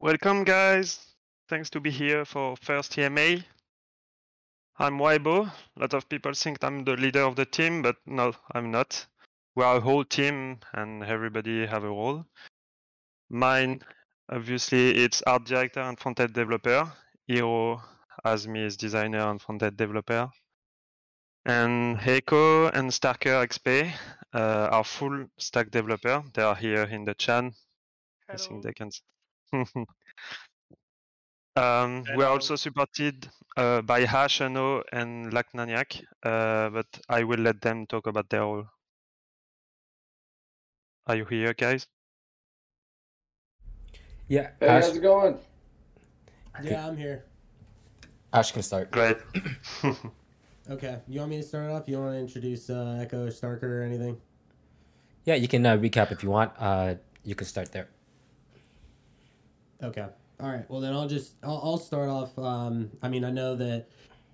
Welcome, guys. Thanks to be here for first AMA. I'm Waibo. A lot of people think I'm the leader of the team, but no, I'm not. We are a whole team, and everybody have a role. Mine, obviously, it's art director and front-end developer. Hero as me as designer and front-end developer. And Heiko and Starker XP uh, are full stack developer. They are here in the chat. I think they can. um, we are also supported uh, by Ash, Ano, and Lactaniac, uh, but I will let them talk about their role. Are you here, guys? Yeah, Hey, Ash, how's it going? Yeah, I'm here. Ash can start. Great. Okay, you want me to start off? You want to introduce uh, Echo or Starker or anything? Yeah, you can uh, recap if you want. Uh, you can start there. Okay. All right. Well, then I'll just I'll, I'll start off. Um, I mean, I know that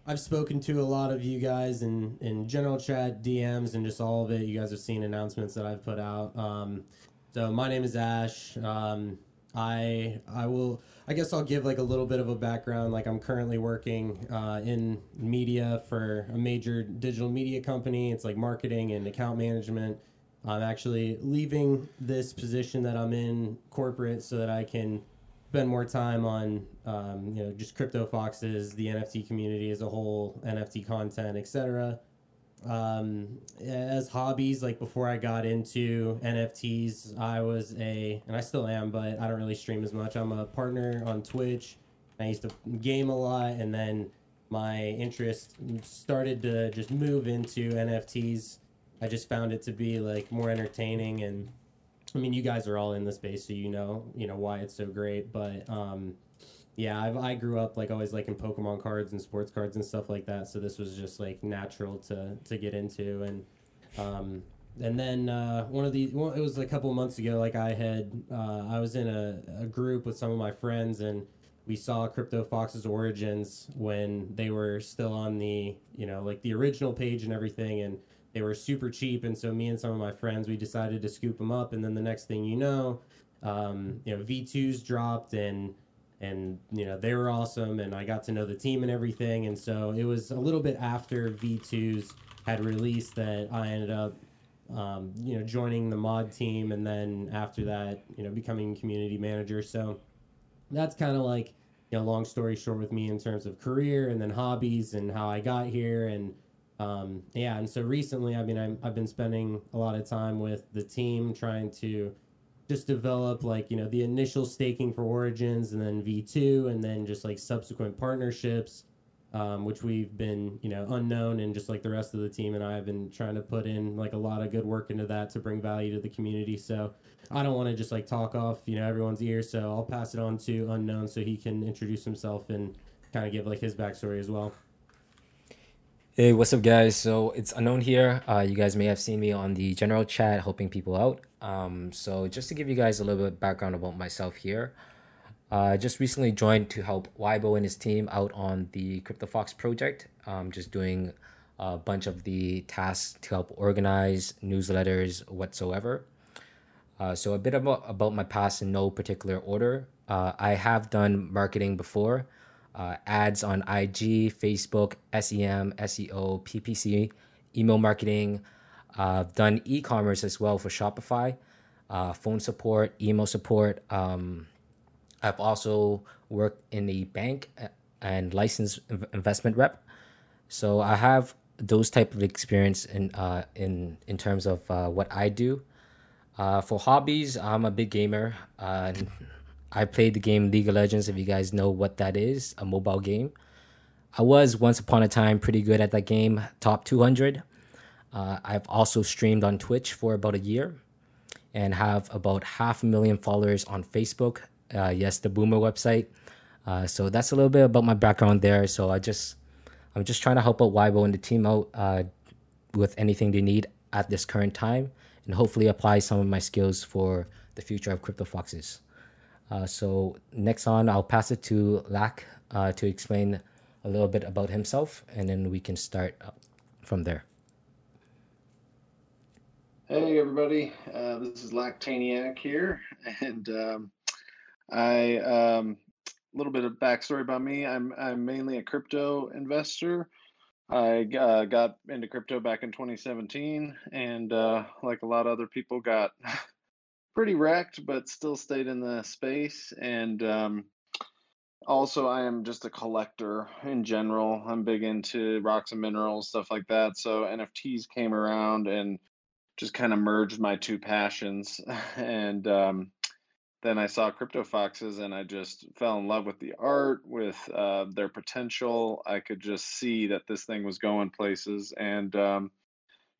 I've spoken to a lot of you guys in in general chat, DMs, and just all of it. You guys have seen announcements that I've put out. Um, so my name is Ash. Um, I I will. I guess I'll give like a little bit of a background. Like I'm currently working uh, in media for a major digital media company. It's like marketing and account management. I'm actually leaving this position that I'm in corporate so that I can spend more time on um, you know just crypto foxes, the NFT community as a whole, NFT content, etc. Um, as hobbies, like before I got into NFTs, I was a and I still am, but I don't really stream as much. I'm a partner on Twitch. I used to game a lot, and then my interest started to just move into NFTs. I just found it to be like more entertaining and I mean, you guys are all in the space, so you know, you know why it's so great. But um, yeah, I've, I grew up like always liking Pokemon cards and sports cards and stuff like that. So this was just like natural to to get into, and um, and then uh, one of the well, it was a couple months ago. Like I had, uh, I was in a, a group with some of my friends, and we saw Crypto Fox's origins when they were still on the you know like the original page and everything, and they were super cheap, and so me and some of my friends we decided to scoop them up, and then the next thing you know, um, you know V2s dropped and and you know they were awesome, and I got to know the team and everything, and so it was a little bit after V2s had released that I ended up um, you know joining the mod team, and then after that you know becoming community manager. So that's kind of like you know long story short with me in terms of career and then hobbies and how I got here and um, yeah, and so recently, I mean, I'm, I've been spending a lot of time with the team trying to just develop like you know the initial staking for Origins, and then V2, and then just like subsequent partnerships, um, which we've been you know unknown, and just like the rest of the team and I have been trying to put in like a lot of good work into that to bring value to the community. So I don't want to just like talk off you know everyone's ears, so I'll pass it on to Unknown so he can introduce himself and kind of give like his backstory as well. Hey, what's up, guys? So it's unknown here. Uh, you guys may have seen me on the general chat helping people out. Um, so just to give you guys a little bit of background about myself here, uh, I just recently joined to help Weibo and his team out on the CryptoFox project. Um, just doing a bunch of the tasks to help organize newsletters whatsoever. Uh, so a bit about, about my past in no particular order. Uh, I have done marketing before, uh, ads on IG, Facebook, SEM, SEO, PPC, email marketing. Uh, I've done e-commerce as well for Shopify, uh, phone support, email support. Um, I've also worked in the bank uh, and licensed investment rep. So I have those type of experience in uh, in in terms of uh, what I do. Uh, for hobbies, I'm a big gamer. I played the game League of Legends, if you guys know what that is, a mobile game. I was once upon a time pretty good at that game, top 200. Uh, I've also streamed on Twitch for about a year and have about half a million followers on Facebook. Uh, yes, the Boomer website. Uh, so that's a little bit about my background there. So I just, I'm just trying to help out Weibo and the team out uh, with anything they need at this current time, and hopefully apply some of my skills for the future of Crypto Foxes. Uh, so next on, I'll pass it to Lack uh, to explain a little bit about himself, and then we can start from there. Hey, everybody. Uh, this is Lactaniac here, and um, I um, little bit of backstory about me. I'm I'm mainly a crypto investor. I uh, got into crypto back in 2017, and uh, like a lot of other people, got pretty wrecked, but still stayed in the space. And um, also, I am just a collector in general. I'm big into rocks and minerals, stuff like that. So NFTs came around and just kind of merged my two passions. and um, then I saw Crypto Foxes and I just fell in love with the art, with uh, their potential. I could just see that this thing was going places and um,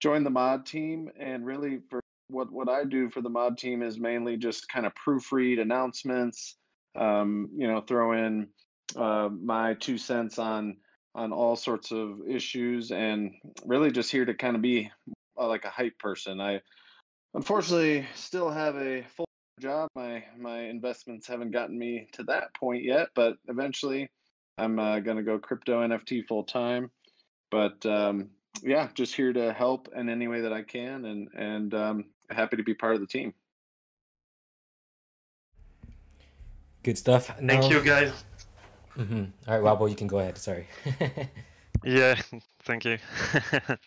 joined the mod team. And really, for what, what I do for the mod team is mainly just kind of proofread announcements, um, you know, throw in uh, my two cents on on all sorts of issues and really just here to kind of be uh, like a hype person. I unfortunately still have a full job. My my investments haven't gotten me to that point yet, but eventually I'm uh, going to go crypto NFT full time. But um, yeah, just here to help in any way that I can, and and um, happy to be part of the team. Good stuff. Thank you, guys. Mm-hmm. All right, Wabo, you can go ahead. Sorry. yeah, thank you.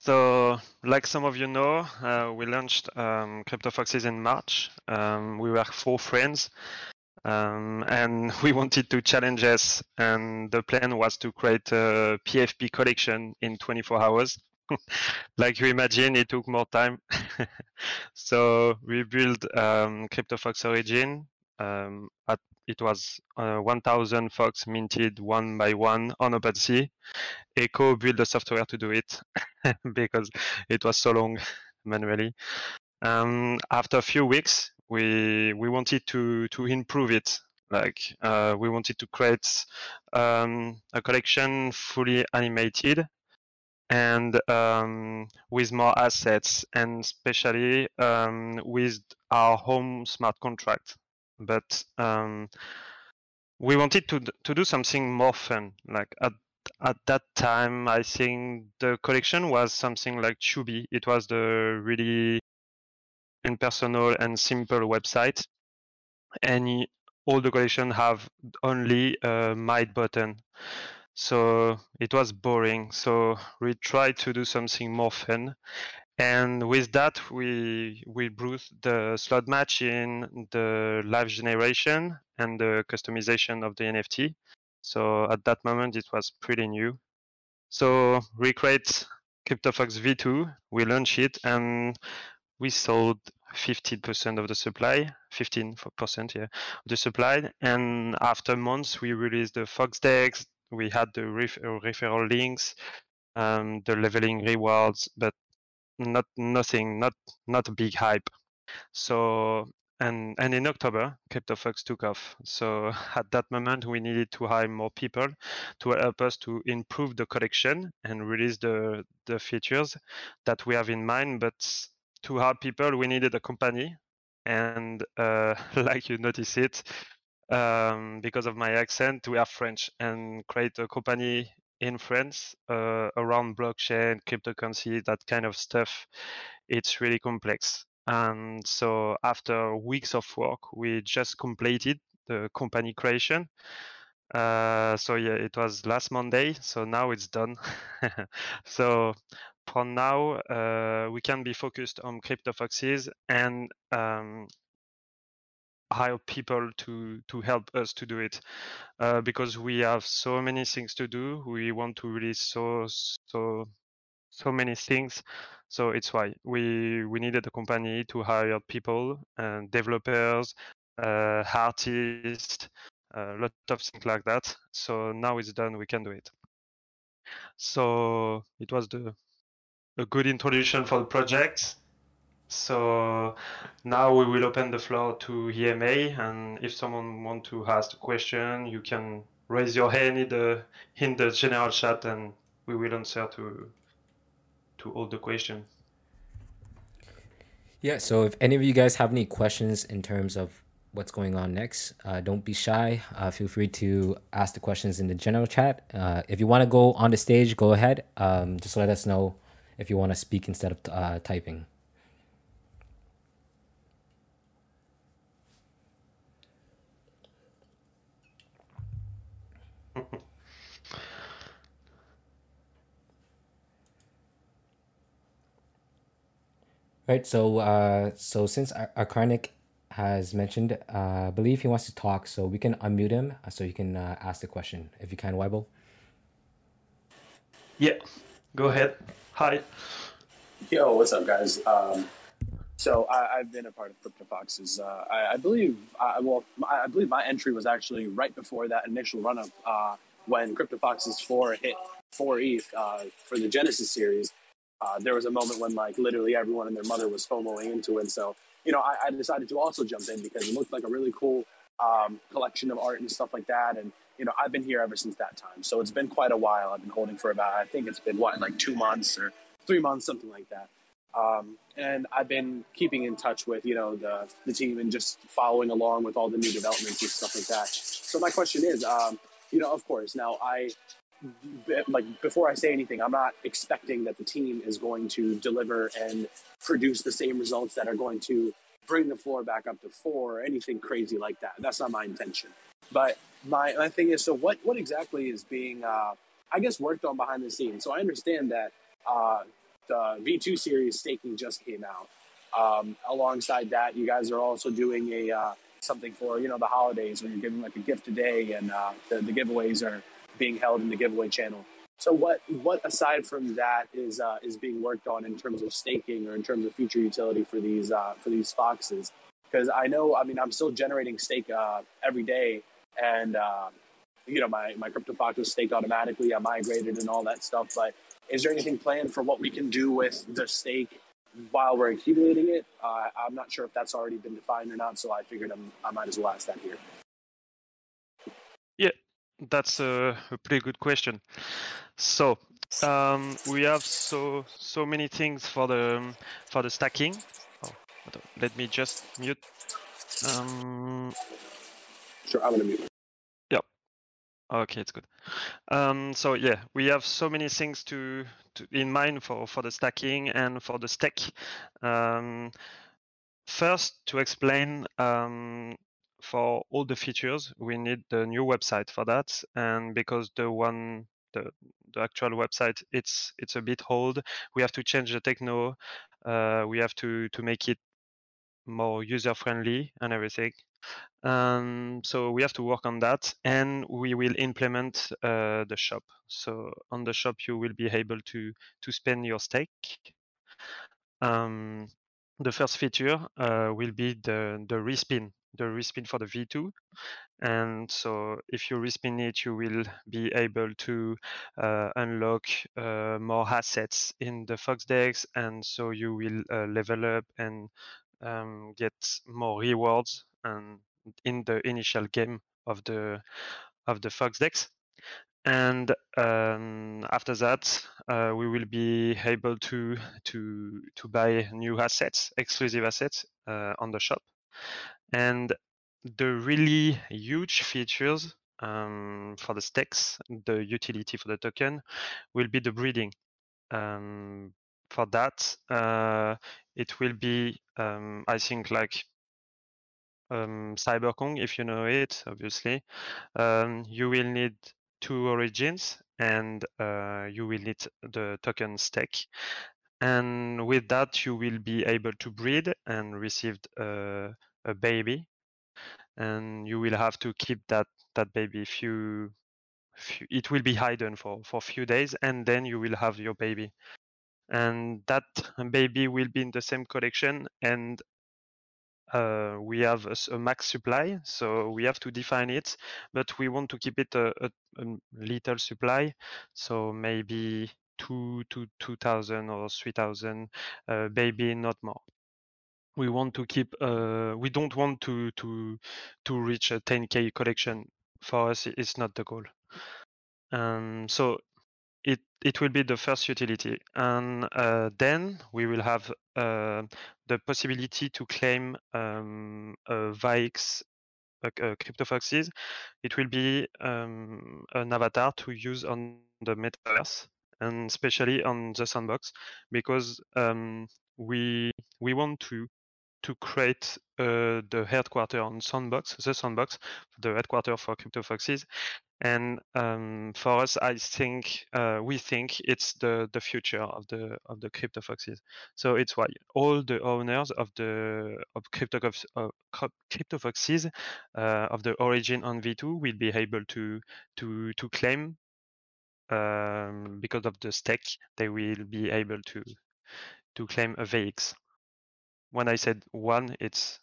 So, like some of you know, uh, we launched um, Crypto Foxes in March. Um, we were four friends, um, and we wanted to challenge us. And the plan was to create a PFP collection in 24 hours. like you imagine, it took more time. so we built um, CryptoFox Origin. Um, at, it was uh, 1,000 Fox minted one by one on OpenSea. Echo built the software to do it because it was so long manually. Um, after a few weeks, we we wanted to to improve it. Like uh, we wanted to create um, a collection fully animated and um, with more assets, and especially um, with our home smart contract. But um, we wanted to to do something more fun. Like at at that time, I think the collection was something like Chubby. It was the really impersonal and simple website, and all the collection have only a my button. So it was boring. So we tried to do something more fun. And with that, we we brought the slot match in the live generation, and the customization of the NFT. So at that moment, it was pretty new. So we create CryptoFox V2, we launch it, and we sold 15% of the supply, 15% yeah, of the supply. And after months, we released the Fox Dex. We had the ref- referral links, um, the leveling rewards, but not nothing, not not a big hype. So and and in October, CryptoFox took off. So at that moment, we needed to hire more people to help us to improve the collection and release the the features that we have in mind. But to hire people, we needed a company, and uh, like you notice it. Um, because of my accent, we are French and create a company in France uh, around blockchain, cryptocurrency, that kind of stuff. It's really complex. And so after weeks of work, we just completed the company creation. Uh, so yeah, it was last Monday. So now it's done. so for now, uh, we can be focused on crypto foxes and um, hire people to to help us to do it uh, because we have so many things to do. We want to release so so so many things so it's why we we needed a company to hire people and developers, uh, artists, a lot of things like that. So now it's done, we can do it. So it was the a good introduction for the project. So now we will open the floor to AMA, and if someone want to ask a question, you can raise your hand in the in the general chat, and we will answer to to all the questions. Yeah, so if any of you guys have any questions in terms of what's going on next, uh, don't be shy. Uh, feel free to ask the questions in the general chat. Uh, if you want to go on the stage, go ahead. Um, just let us know if you want to speak instead of uh, typing. Right. So, uh, so since our Arcarnic has mentioned, uh, I believe he wants to talk, so we can unmute him uh, so you can uh, ask the question if you can, Weibo. Yeah, go ahead. Hi. Yo, what's up, guys? Um, so I, have been a part of CryptoFoxes. Uh, I, I, believe, I, well, I believe my entry was actually right before that initial run up uh, when CryptoFoxes 4 hit 4 ETH uh, for the Genesis series uh, there was a moment when like literally everyone and their mother was FOMOing into it. So, you know, I, I decided to also jump in because it looked like a really cool um, collection of art and stuff like that. And, you know, I've been here ever since that time. So it's been quite a while. I've been holding for about, I think it's been what, like two months or three months, something like that. Um, and I've been keeping in touch with, you know, the, the team and just following along with all the new developments and stuff like that. So my question is, um, you know, of course, now I like before I say anything, I'm not expecting that the team is going to deliver and produce the same results that are going to bring the floor back up to four or anything crazy like that. That's not my intention. But my, my thing is, so what, what exactly is being, uh, I guess, worked on behind the scenes? So I understand that uh, the V2 series staking just came out. Um, alongside that, you guys are also doing a uh, something for you know the holidays where you're giving like a gift a day, and uh, the, the giveaways are being held in the giveaway channel. So what what aside from that is uh, is being worked on in terms of staking or in terms of future utility for these uh, for these foxes? Because I know, I mean, I'm still generating stake uh, every day, and uh, you know my my crypto fox was staked automatically. I migrated and all that stuff. But is there anything planned for what we can do with the stake while we're accumulating it? Uh, I'm not sure if that's already been defined or not. So I figured I'm, I might as well ask that here. Yeah, that's a, a pretty good question. So um, we have so so many things for the for the stacking. Oh, let me just mute. Um, sure, I'm gonna mute. Okay, it's good. Um, so yeah, we have so many things to, to in mind for for the stacking and for the stack. Um, first, to explain um, for all the features, we need the new website for that. And because the one, the, the actual website, it's it's a bit old, we have to change the techno. Uh, we have to to make it more user friendly and everything. Um, so we have to work on that, and we will implement uh, the shop. So on the shop, you will be able to to spend your stake. Um, the first feature uh, will be the the respin the respin for the V2. And so if you respin it, you will be able to uh, unlock uh, more assets in the Fox Dex. And so you will uh, level up and um, get more rewards and in the initial game of the of the Fox Dex. And um, after that, uh, we will be able to to to buy new assets, exclusive assets uh, on the shop. And the really huge features um, for the stakes, the utility for the token, will be the breeding. Um, for that, uh, it will be, um, I think, like um, Cyberkong, if you know it, obviously. Um, you will need two origins and uh, you will need the token stack. And with that, you will be able to breed and receive uh, a baby and you will have to keep that that baby few, few it will be hidden for for few days and then you will have your baby and that baby will be in the same collection and uh, we have a, a, max supply so we have to define it but we want to keep it a, a, a little supply. So maybe two to 2000 or 3000 uh, baby not more. We want to keep uh, we don't want to to to reach a 10k collection. For us it's not the goal. Um, so it it will be the first utility and uh, then we will have uh, the possibility to claim um, a VIX uh, CryptoFoxes. It will be um, an avatar to use on the metaverse and especially on the sandbox because um, we we want to to create uh, the headquarter on Sandbox, the Sandbox, the headquarter for CryptoFoxes. And um, for us, I think uh, we think it's the the future of the of the CryptoFoxes. So it's why all the owners of the of CryptoFox uh, CryptoFoxes uh, of the origin on V2 will be able to to to claim um, because of the stake, they will be able to to claim a VX. When I said one, it's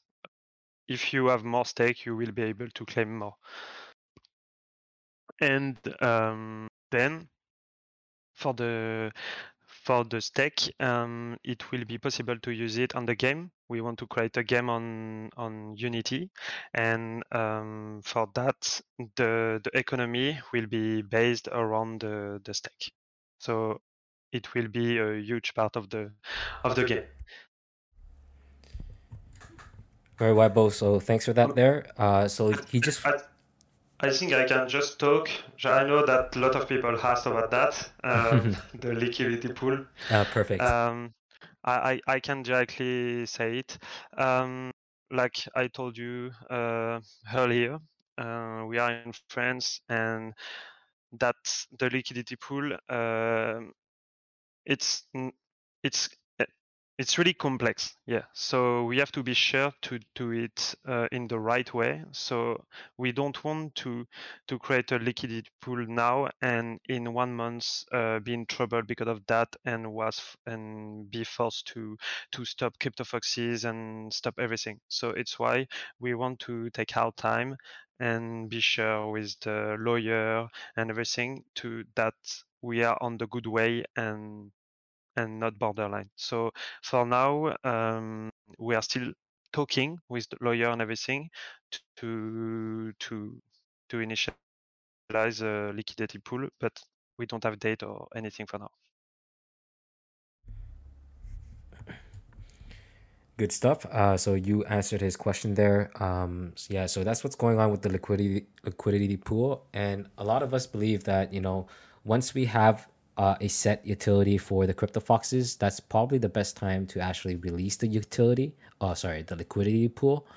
if you have more stake, you will be able to claim more. And um, then for the for the stake, um, it will be possible to use it on the game. We want to create a game on on Unity, and um, for that, the the economy will be based around the the stake. So it will be a huge part of the of the game. Very Weibo. So thanks for that there. Uh, so he just. I, I think I can just talk. I know that a lot of people asked about that, um, the liquidity pool. Uh, perfect. Um, I, I, I can directly say it. Um, like I told you uh, earlier, uh, we are in France, and that the liquidity pool. Uh, it's it's it's really complex yeah. So we have to be sure to do it uh, in the right way. So we don't want to to create a liquidity pool now and in one month uh, be in trouble because of that and was and be forced to to stop CryptoFoxes and stop everything. So it's why we want to take our time and be sure with the lawyer and everything to that we are on the good way and and not borderline. So for now, um, we are still talking with the lawyer and everything to to to initialize a liquidity pool, but we don't have date or anything for now. Good stuff. Uh, so you answered his question there. Um, so yeah, so that's what's going on with the liquidity liquidity pool, and a lot of us believe that you know once we have uh, a set utility for the crypto foxes, that's probably the best time to actually release the utility. Oh, sorry, the liquidity pool.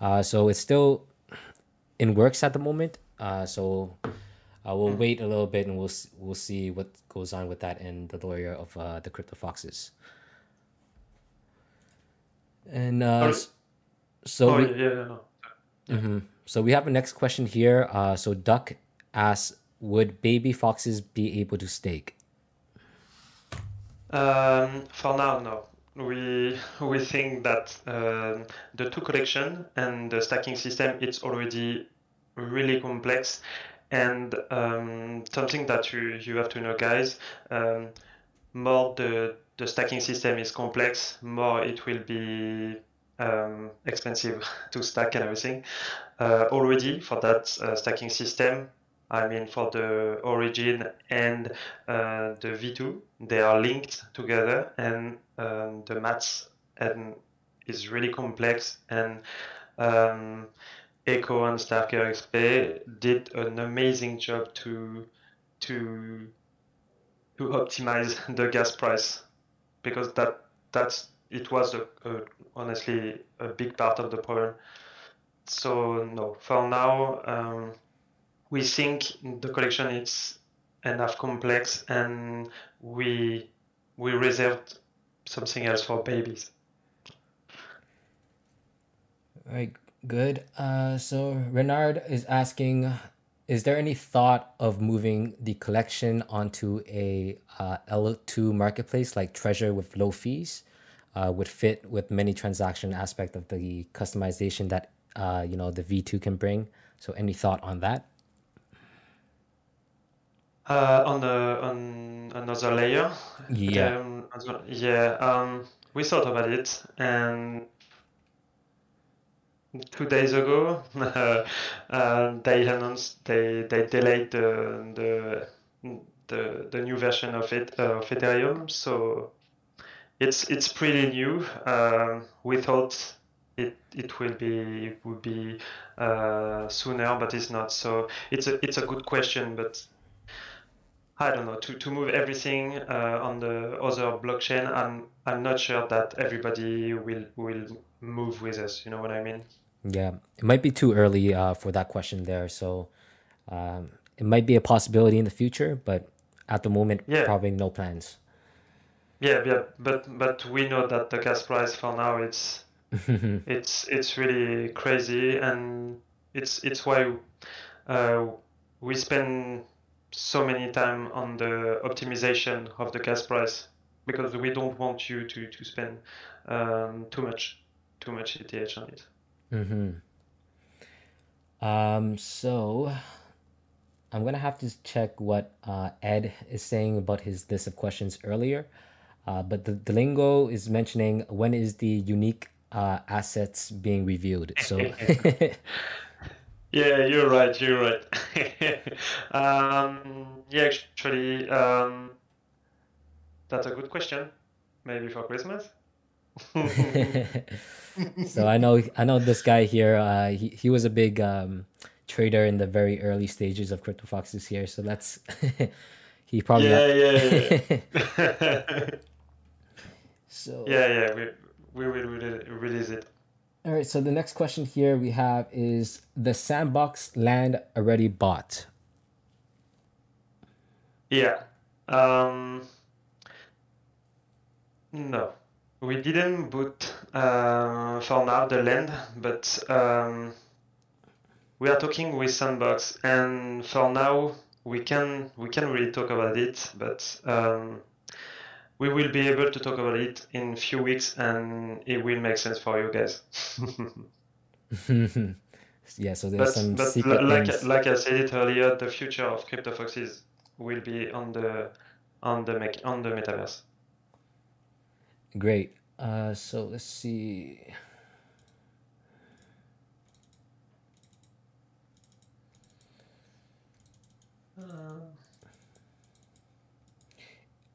Uh, so it's still in works at the moment. Uh, so uh, we'll mm. wait a little bit and we'll we'll see what goes on with that and the lawyer of uh, the CryptoFoxes. And uh, so oh, we, yeah, yeah, no. mm-hmm. so we have a next question here. Uh, so Duck asks, would baby foxes be able to stake? Um, for now, no. We we think that um, the two collection and the stacking system it's already really complex, and um, something that you you have to know, guys. Um, more the the stacking system is complex, more it will be um, expensive to stack and everything. Uh, already for that uh, stacking system, I mean, for the origin and uh, the V2, they are linked together, and um, the maths and is really complex. And um, Echo and Starker XP did an amazing job to to to optimize the gas price because that that's it was a, a, honestly a big part of the problem. So no, for now. Um, we think the collection is enough complex and we we reserved something else for babies. Right, good. Uh, so Renard is asking, is there any thought of moving the collection onto a uh, L2 marketplace like Treasure with low fees? Uh, would fit with many transaction aspect of the customization that uh, you know the V2 can bring. So any thought on that? Uh, on the on another layer. Yeah. Um, yeah. Um, we thought about it, and two days ago, uh, they announced they they delayed the the the, the new version of it uh, of Ethereum. So it's it's pretty new. Uh, we thought it it will be would be uh, sooner, but it's not. So it's a it's a good question, but I don't know to, to move everything uh, on the other blockchain. I'm I'm not sure that everybody will will move with us. You know what I mean? Yeah, it might be too early uh, for that question there. So um, it might be a possibility in the future, but at the moment, Yeah. probably no plans. Yeah, yeah, but but we know that the gas price for now it's it's it's really crazy, and it's it's why uh, we spend so many time on the optimization of the gas price because we don't want you to to spend um, too much too much ETH on it. hmm Um, so I'm gonna have to check what uh, Ed is saying about his list of questions earlier. Uh, but the, the lingo is mentioning when is the unique uh, assets being reviewed. So Yeah, you're right. You're right. um, yeah, actually, um, that's a good question. Maybe for Christmas. so I know I know this guy here. Uh, he he was a big um, trader in the very early stages of CryptoFoxes here. So that's he probably Yeah, yeah, yeah. so yeah, yeah. We we will re- release it. All right, so the next question here we have is the sandbox land already bought? Yeah. Um, no, we didn't boot uh, for now the land, but um, we are talking with Sandbox, and for now we can we can really talk about it, but um, we will be able to talk about it in a few weeks, and it will make sense for you guys. yeah, so there's But some but secret like things. like I said it earlier, the future of CryptoFoxes will be on the on the mech on the metaverse. Great. Uh, so let's see.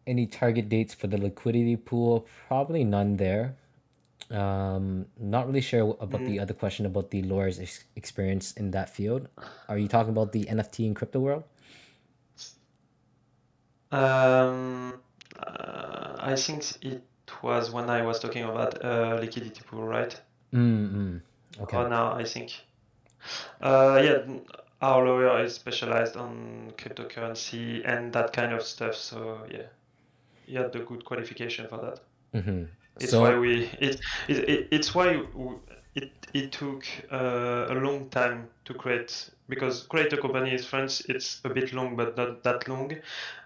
Any target dates for the liquidity pool? Probably none there. Um, not really sure about the other question about the lawyer's ex- experience in that field. Are you talking about the NFT in crypto world? Um, uh, I think it was when I was talking about uh, liquidity pool, right? Mm-mm. Okay. Or now I think. Uh, yeah, our lawyer is specialized on cryptocurrency and that kind of stuff. So yeah, he had the good qualification for that. Mm-hmm. It's So why we it, it, it it's why it it took uh, a long time to create because create a company in France it's a bit long but not that long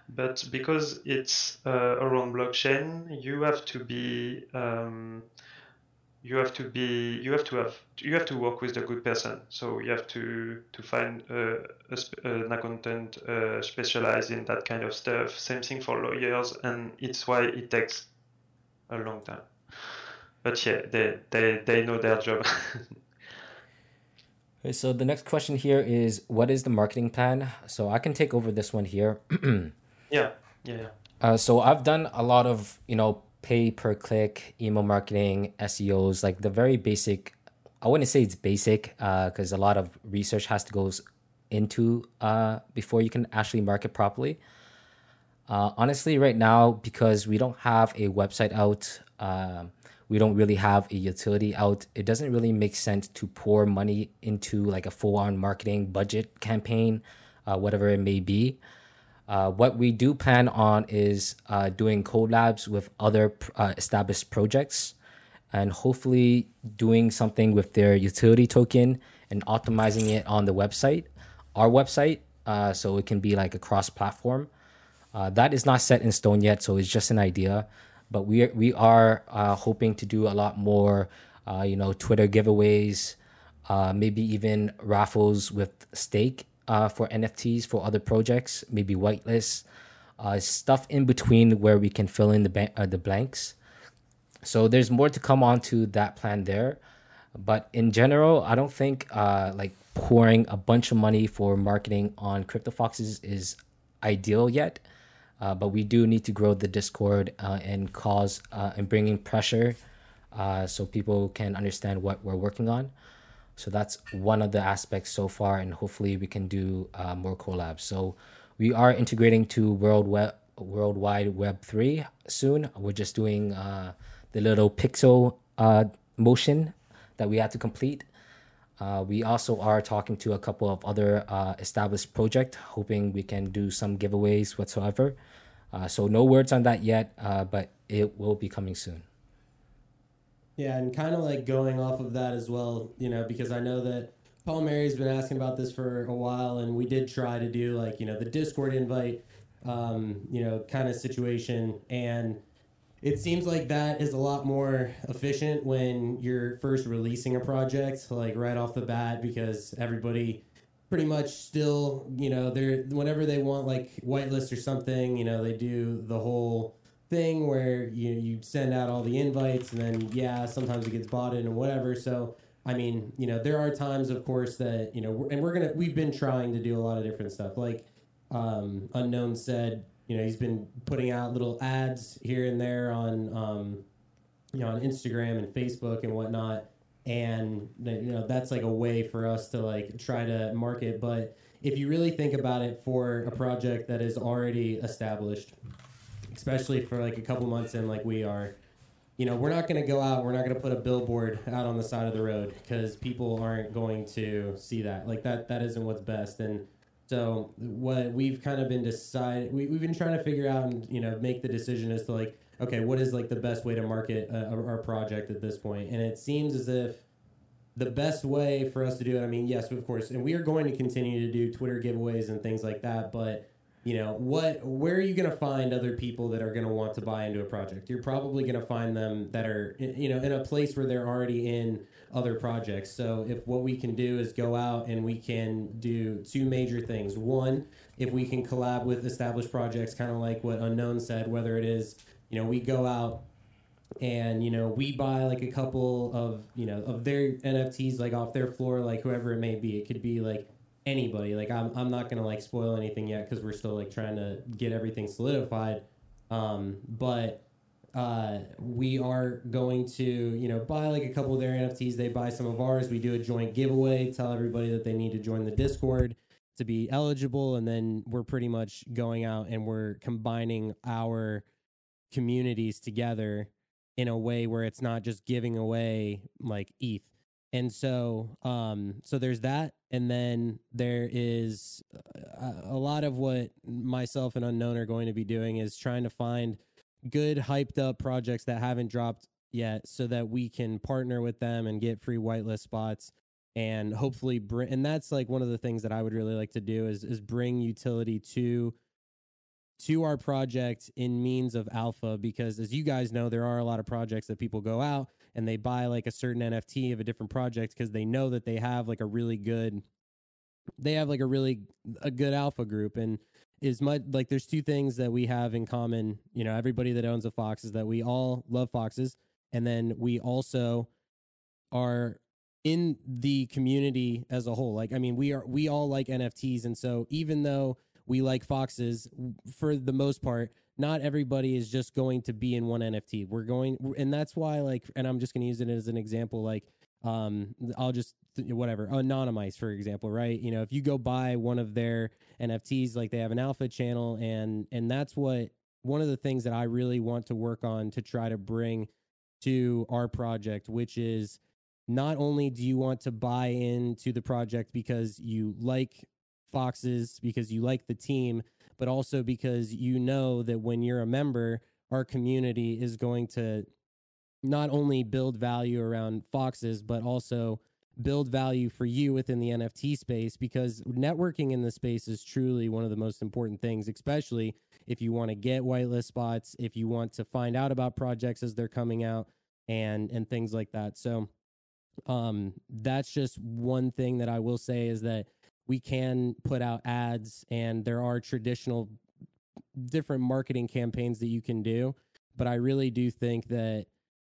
but because it's uh, around blockchain you have to be um, you have to be you have to have you have to work with a good person so you have to to find uh, a, an accountant uh, specialized in that kind of stuff same thing for lawyers and it's why it takes a long time. But yeah, they they, they know their job. Okay, so the next question here is what is the marketing plan? So I can take over this one here. yeah, yeah. Uh, so I've done a lot of you know pay per click, email marketing, SEOs, like the very basic. I wouldn't say it's basic because a lot of research has to go into uh, before you can actually market properly. Uh, honestly, right now, because we don't have a website out, um, we don't really have a utility out. It doesn't really make sense to pour money into like a full-on marketing budget campaign, uh, whatever it may be. Uh, what we do plan on is uh, doing collabs with other uh, established projects and hopefully doing something with their utility token and optimizing it on the website, our website, uh, so it can be like a cross platform. Uh, that is not set in stone yet, so it's just an idea. But we are, we are hoping to do a lot more, you know, Twitter giveaways, maybe even raffles with stake uh, for NFTs for other projects, maybe whitelists, uh, stuff in between where we can fill in the uh, the blanks. So there's more to come on to that plan there. But in general, I don't think uh, like pouring a bunch of money for marketing on CryptoFoxes is ideal yet. Uh, but we do need to grow the Discord uh, and cause uh, and bringing pressure uh, so people can understand what we're working on. So that's one of the aspects so far, and hopefully we can do uh, more collabs. So we are integrating to World Web World Wide Web three soon. We're just doing uh, the little pixel uh, motion that we had to complete. Uh, we also are talking to a couple of other uh, established projects, hoping we can do some giveaways whatsoever. Uh, so no words on that yet, but it will be coming soon. Yeah, and kind of like going off of that as well, you know, because I know that Paul Mary's been asking about this for a while, and we did try to do like you know the Discord invite, um, you know, kind of situation, and it seems like that is a lot more efficient when you're first releasing a project, like right off the bat, because everybody pretty much still, you know, they're whenever they want like whitelist or something, you know, they do the whole thing where you you send out all the invites and then yeah, sometimes it gets bought in and whatever. So I mean, you know, there are times, of course, that you know, and we're gonna we've been trying to do a lot of different stuff. Like um, unknown said, you know, he's been putting out little ads here and there on um, you know on Instagram and Facebook and whatnot, and you know that's like a way for us to like try to market. But if you really think about it, for a project that is already established, especially for like a couple months in, like we are you know, we're not going to go out, we're not going to put a billboard out on the side of the road because people aren't going to see that. Like that, that isn't what's best. And so what we've kind of been decided, we, we've been trying to figure out and, you know, make the decision as to like, okay, what is like the best way to market uh, our project at this point? And it seems as if the best way for us to do it, I mean, yes, of course, and we are going to continue to do Twitter giveaways and things like that, but you know what where are you going to find other people that are going to want to buy into a project? You're probably going to find them that are you know in a place where they're already in other projects. So if what we can do is go out and we can do two major things. One if we can collab with established projects kind of like what unknown said whether it is you know we go out and you know we buy like a couple of you know of their nfts like off their floor like whoever it may be. It could be like anybody. Like I'm I'm not gonna like spoil anything yet because we're still like trying to get everything solidified. Um, but uh, we are going to you know buy like a couple of their NFTs. They buy some of ours. We do a joint giveaway. Tell everybody that they need to join the Discord to be eligible, and then we're pretty much going out and we're combining our communities together in a way where it's not just giving away like ETH and so um so there's that and then there is uh, a, a lot of what myself and unknown are going to be doing is trying to find good hyped up projects that haven't dropped yet so that we can partner with them and get free whitelist spots and hopefully bring and that's like one of the things that I would really like to do is is bring utility to to our project in means of alpha because as you guys know there are a lot of projects that people go out and they buy like a certain NFT of a different project because they know that they have like a really good they have like a really a good alpha group and is much like there's two things that we have in common you know everybody that owns a fox is that we all love foxes and then we also are in the community as a whole. Like i mean we are we all like nfts and so even though we like foxes for the most part not everybody is just going to be in one nft we're going and that's why like and i'm just going to use it as an example like um i'll just whatever anonymize for example right? You know if you go buy one of their nfts like they have an alpha channel and and that's what one of the things that i really want to work on to try to bring to our project which is not only do you want to buy into the project because you like Foxes because you like the team, but also because you know that when you're a member, our community is going to not only build value around Foxes, but also build value for you within the NFT space because networking in the space is truly one of the most important things, especially if you want to get whitelist spots, if you want to find out about projects as they're coming out and and things like that. So um that's just one thing that I will say is that we can put out ads and there are traditional different marketing campaigns that you can do but i really do think that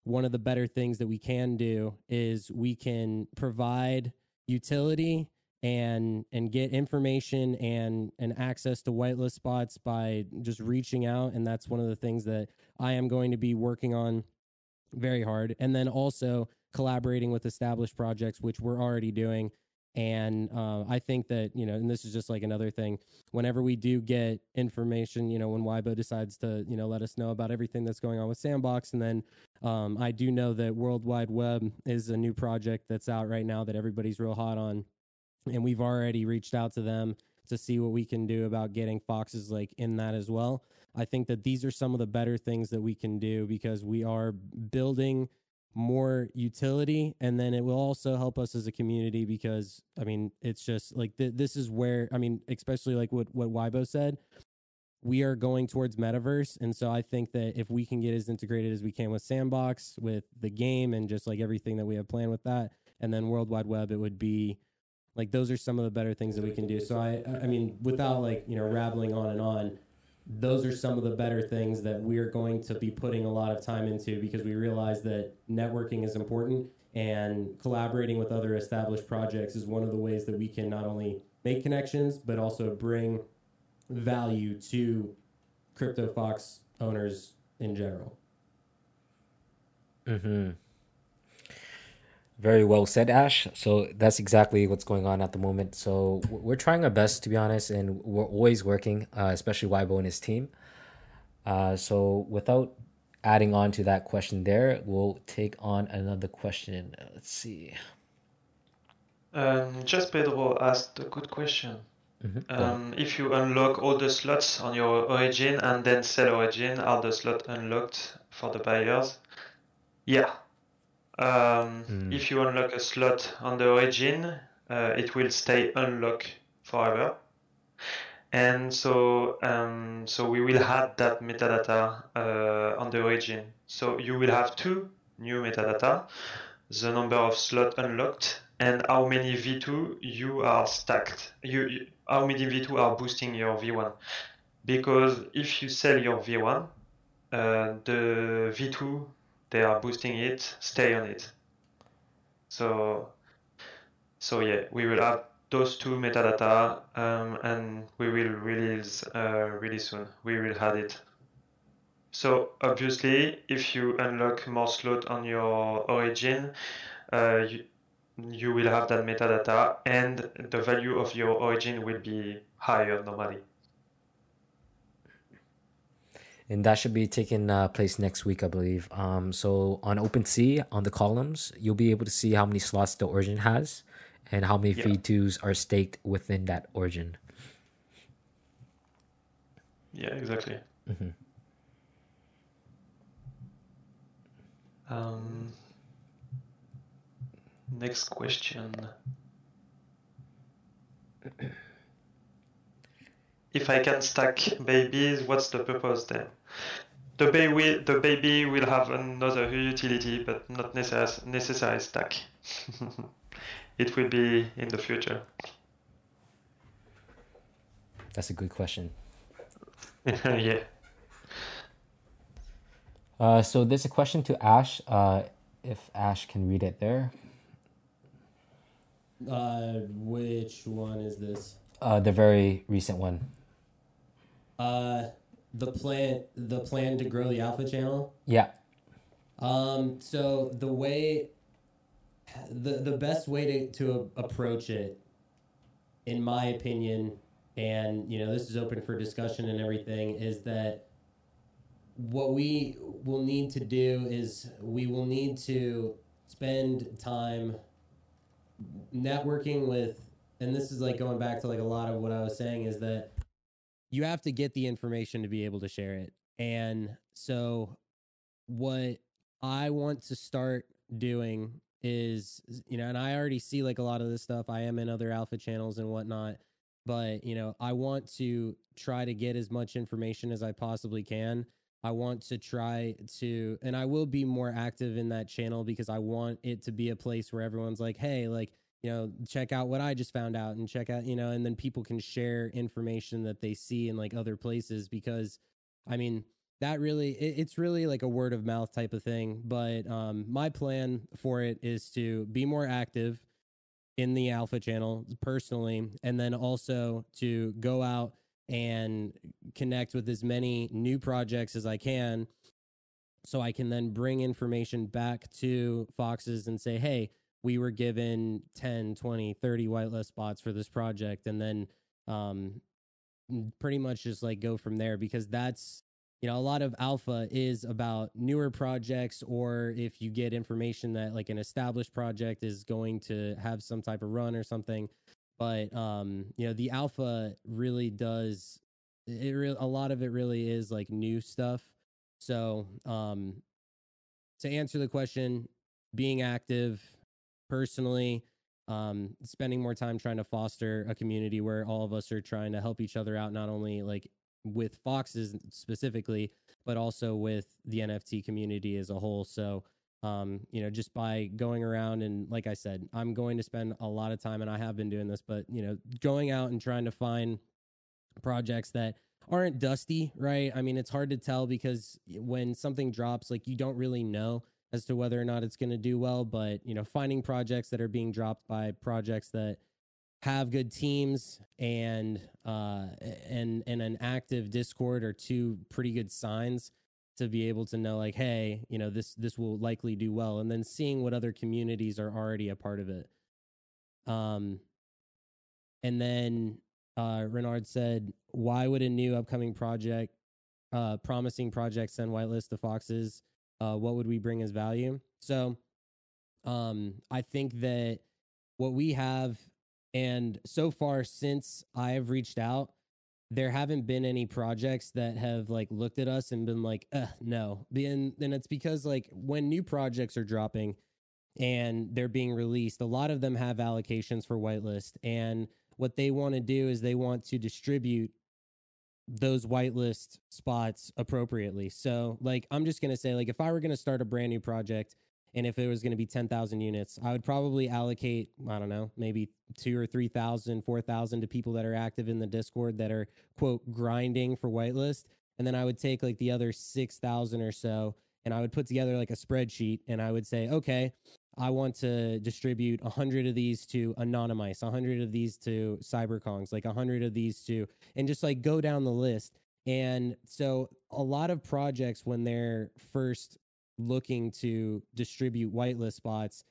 one of the better things that we can do is we can provide utility and and get information and and access to whitelist spots by just reaching out and that's one of the things that i am going to be working on very hard. And then also collaborating with established projects which we're already doing And uh, I think that you know, and this is just like another thing. Whenever we do get information, you know, when Wybo decides to you know let us know about everything that's going on with Sandbox, and then um, I do know that World Wide Webb is a new project that's out right now that everybody's real hot on, and we've already reached out to them to see what we can do about getting foxes like in that as well. I think that these are some of the better things that we can do because we are building more utility and then it will also help us as a community because i mean it's just like th- this is where i mean especially like what what Wybo said we are going towards metaverse and so i think that if we can get as integrated as we can with sandbox with the game and just like everything that we have planned with that and then world wide webb it would be like those are some of the better things that we can do. So i i mean without like you know rabbling on and on those are some of the better things that we're going to be putting a lot of time into because we realize that networking is important and collaborating with other established projects is one of the ways that we can not only make connections but also bring value to CryptoFox owners in general. Mm-hmm. Very well said, Ash. So that's exactly what's going on at the moment. So we're trying our best, to be honest, and we're always working, uh, especially Wybo and his team. Uh, so without adding on to that question there, we'll take on another question. Let's see. Um, just Pedro asked a good question. Mm-hmm. Um, if you unlock all the slots on your origin and then sell origin, are the slots unlocked for the buyers? Yeah, um, Mm. If you unlock a slot on the origin, uh, it will stay unlocked forever. And so, um, so we will add that metadata uh, on the origin. So you will have two new metadata, the number of slot unlocked and how many V2 you are stacked. You, you how many V2 are boosting your V1. Because if you sell your V1, uh, the V2 they are boosting it, stay on it. So, so yeah, we will have those two metadata um, and we will release uh, really soon. We will add it. So obviously, if you unlock more slot on your origin, uh, you, you will have that metadata and the value of your origin will be higher normally. And that should be taking uh, place next week, I believe. Um, so on OpenSea, on the columns, you'll be able to see how many slots the origin has and how many Yeah. V2s are staked within that origin. Yeah, exactly. Mhm. Um, next question. If I can stack babies, what's the purpose then? The baby, the baby will have another utility, but not necess- necessary stack. it will be in the future. That's a good question. yeah. Uh, so there's a question to Ash. Uh, if Ash can read it there. Uh, which one is this? Uh, the very recent one. Uh, the plan the plan to grow the alpha channel. Yeah. Um, so the way the the best way to, to approach it, in my opinion, and you know, this is open for discussion and everything, is that what we will need to do is we will need to spend time networking with and this is like going back to like a lot of what I was saying is that you have to get the information to be able to share it. And so what I want to start doing is you know, and I already see like a lot of this stuff. I am in other alpha channels and whatnot, but you know, I want to try to get as much information as I possibly can. I want to try to, and I will be more active in that channel because I want it to be a place where everyone's like, hey, like, you know, check out what I just found out and check out, you know, and then people can share information that they see in like other places because, I mean, that really it, it's really like a word of mouth type of thing but um my plan for it is to be more active in the alpha channel personally and then also to go out and connect with as many new projects as I can so I can then bring information back to Foxes and say, "Hey, we were given 10 20 30 whitelist spots for this project and then um pretty much just like go from there because that's you know a lot of alpha is about newer projects or if you get information that like an established project is going to have some type of run or something but um you know the alpha really does it really a lot of it really is like new stuff so um to answer the question being active personally um spending more time trying to foster a community where all of us are trying to help each other out not only like with foxes specifically but also with the nft community as a whole. So um you know just by going around and like i said i'm going to spend a lot of time and i have been doing this but you know going out and trying to find projects that aren't dusty right? I mean it's hard to tell because when something drops like you don't really know as to whether or not it's going to do well. But you know, finding projects that are being dropped by projects that have good teams and uh, and and an active Discord are two pretty good signs to be able to know like, hey, you know, this this will likely do well, and then seeing what other communities are already a part of it. Um, and then uh, Renard said, why would a new upcoming project, uh, promising project send whitelist the foxes? Uh, what would we bring as value? So um, I think that what we have, and so far since I have reached out, there haven't been any projects that have like looked at us and been like, no. And then it's because like when new projects are dropping and they're being released, a lot of them have allocations for whitelist. And what they want to do is they want to distribute those whitelist spots appropriately. So, like, I'm just to say, like, if I were to start a brand new project and if it was to be 10,000 units, I would probably allocate, I don't know, maybe two or 3,000, 4,000 to people that are active in the Discord that are, quote, grinding for whitelist. And then I would take like the other 6,000 or so and I would put together like a spreadsheet and I would say, okay, I want to distribute 100 of these to Anonymice, 100 of these to CyberKongs, like 100 of these to, and just like go down the list. And so a lot of projects, when they're first looking to distribute whitelist spots,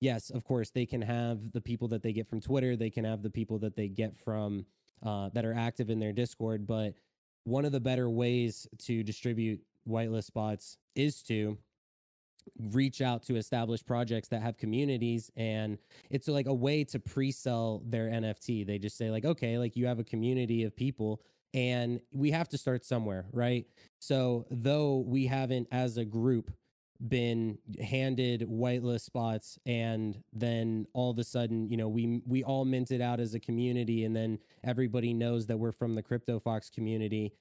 yes, of course, they can have the people that they get from Twitter, they can have the people that they get from uh, that are active in their Discord. But one of the better ways to distribute whitelist spots is to reach out to established projects that have communities and it's like a way to pre-sell their NFT. They just say like okay, like you have a community of people and we have to start somewhere, right? So though we haven't as a group been handed whitelist spots and then all of a sudden you know we we all minted out as a community and then everybody knows that we're from the crypto fox community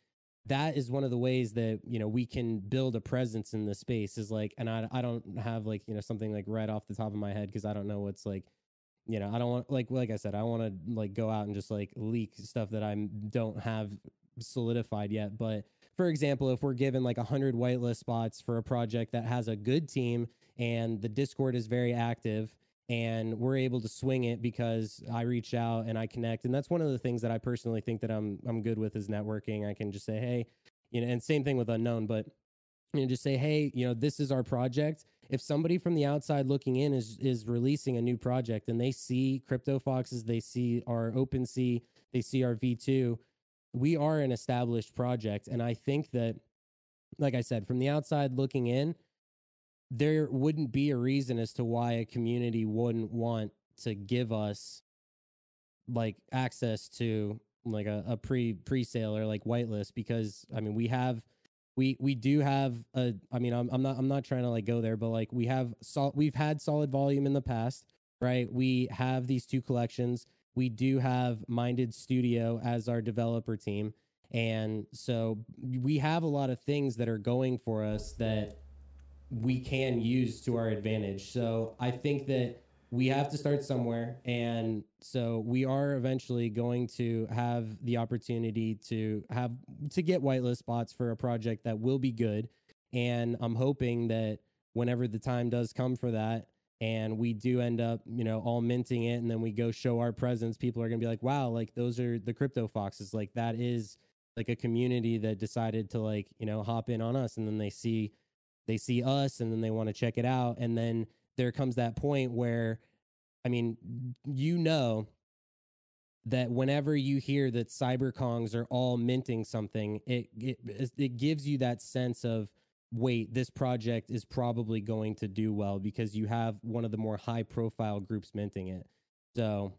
that is one of the ways that you know we can build a presence in the space is like and I, I don't have like you know something like right off the top of my head because i don't know what's like you know i don't want like like i said i want to like go out and just like leak stuff that i don't have solidified yet but for example if we're given like 100 whitelist spots for a project that has a good team and the discord is very active and we're able to swing it because I reach out and I connect. And that's one of the things that I personally think that I'm I'm good with is networking. I can just say, hey, you know, and same thing with unknown, but you know, just say, hey, you know, this is our project. If somebody from the outside looking in is is releasing a new project and they see Crypto Foxes, they see our OpenSea, they see our V2, we are an established project. And I think that, like I said, from the outside looking in, there wouldn't be a reason as to why a community wouldn't want to give us like access to like a, a pre pre sale or like whitelist because I mean we have we we do have a I mean I'm I'm not I'm not trying to like go there but like we have sol- we've had solid volume in the past right? We have these two collections. We do have minded studio as our developer team. And so we have a lot of things that are going for us that we can use to our advantage. So I think that we have to start somewhere. And so we are eventually going to have the opportunity to have to get whitelist spots for a project that will be good. And I'm hoping that whenever the time does come for that, and we do end up, you know, all minting it, and then we go show our presence, people are gonna be like, wow, like those are the crypto foxes. Like that is like a community that decided to like, you know, hop in on us. And then they see they see us and then they want to check it out and then there comes that point where I mean, you know that whenever you hear that cyberkongs are all minting something, it, it it gives you that sense of wait, this project is probably going to do well because you have one of the more high profile groups minting it. So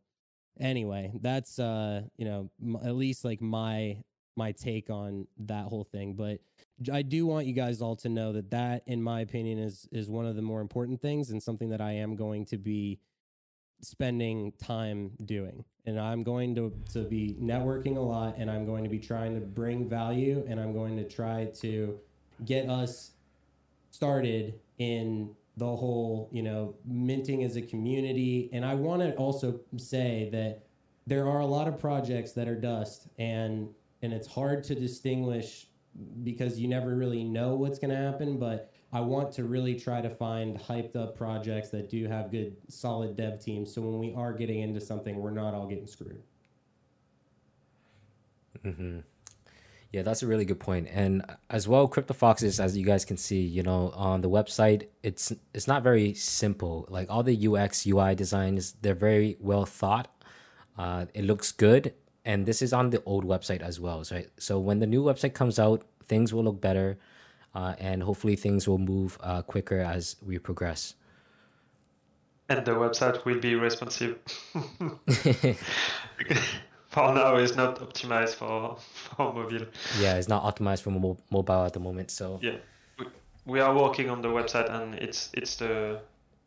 anyway, that's uh, you know, m- at least like my my take on that whole thing, but I do want you guys all to know that that in my opinion is is one of the more important things and something that I am going to be spending time doing. And I'm going to, to be networking a lot and I'm going to be trying to bring value and I'm going to try to get us started in the whole, you know, minting as a community. And I want to also say that there are a lot of projects that are dust and and it's hard to distinguish because you never really know what's going to happen, but I want to really try to find hyped up projects that do have good solid dev teams so when we are getting into something we're not all getting screwed. Mm-hmm. Yeah, that's a really good point. And as well, CryptoFoxes, as you guys can see, you know, on the website, it's it's not very simple. Like all the UX UI designs, they're very well thought. Uh, it looks good, and this is on the old website as well, right? So when the new website comes out, things will look better, uh, and hopefully things will move uh, quicker as we progress. And the website will be responsive. for now, it's not optimized for for mobile. Yeah, it's not optimized for mo- mobile at the moment. So yeah, we, we are working on the website, and it's it's the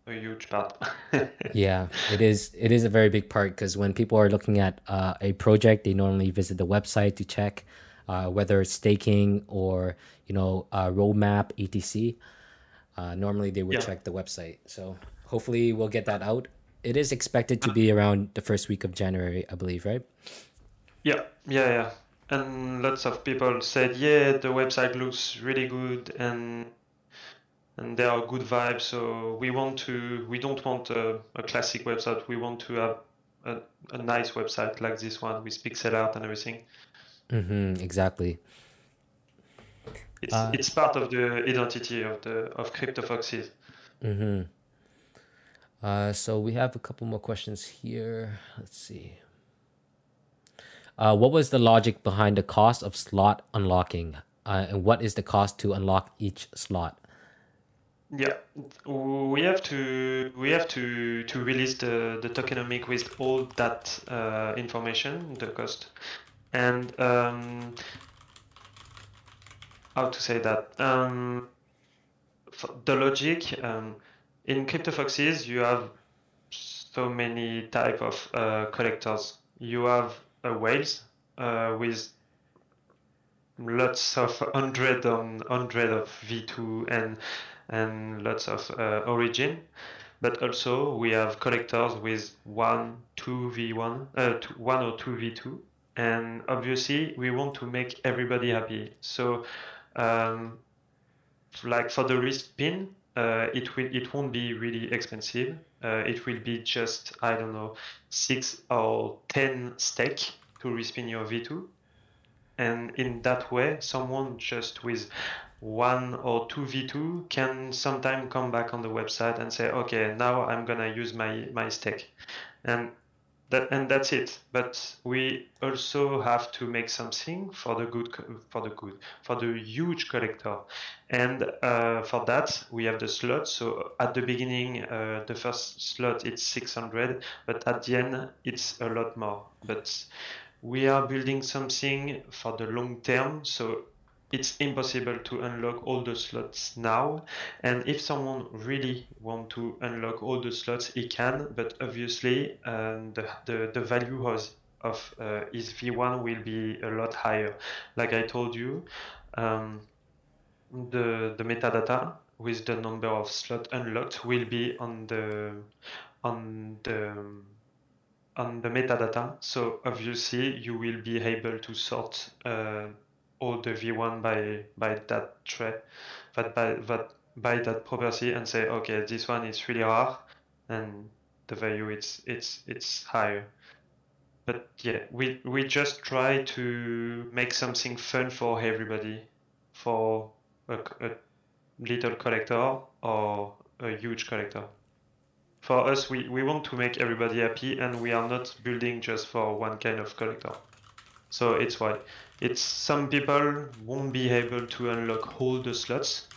a huge part. yeah, it is. It is a very big part because when people are looking at uh, a project, they normally visit the website to check uh, whether it's staking or you know uh, roadmap etc. Uh, normally, they would yeah. check the website. So hopefully, we'll get that out it is expected to be around the first week of January, I believe, right? Yeah, yeah, yeah. And lots of people said, yeah, the website looks really good and and there are good vibes. So we want to, we don't want a, a classic website. We want to have a, a, nice website like this one with pixel art and everything. Mm-hmm, exactly. It's, uh, it's part of the identity of the of CryptoFoxes. Mm-hmm. Uh, so we have a couple more questions here. Let's see. Uh, what was the logic behind the cost of slot unlocking, uh, and what is the cost to unlock each slot? Yeah, we have to we have to to release the the tokenomic with all that uh, information, the cost, and um, how to say that um, the logic. Um, in CryptoFoxes, you have so many type of uh, collectors. You have uh, whales uh, with lots of hundred on hundred of V2 and and lots of uh, origin. But also we have collectors with one, two V1, uh, two, one or two V2, and obviously we want to make everybody happy. So, um, like for the respin, uh, it will it won't be really expensive. Uh, it will be just I don't know six or ten stake to respin your V2, and in that way, someone just with one or two V2 can sometime come back on the website and say, okay, now I'm gonna use my my stake, and that and that's it. But we also have to make something for the good for the good for the huge collector. And uh, for that we have the slot. So at the beginning uh, the first slot it's 600 but at the end it's a lot more. But we are building something for the long term. So it's impossible to unlock all the slots now. And if someone really want to unlock all the slots, he can. But obviously, um, the, the the value of of uh, his V1 will be a lot higher. Like I told you, um, the the metadata with the number of slot unlocked will be on the on the on the metadata. So obviously, you will be able to sort. Uh, all the v1 by by that trait, that by that by that property and say, okay, this one is really rare, and the value it's it's it's higher. But yeah, we we just try to make something fun for everybody, for a, a little collector or a huge collector. for us, we, we want to make everybody happy, and we are not building just for one kind of collector. So it's why it's some people won't be able to unlock all the slots,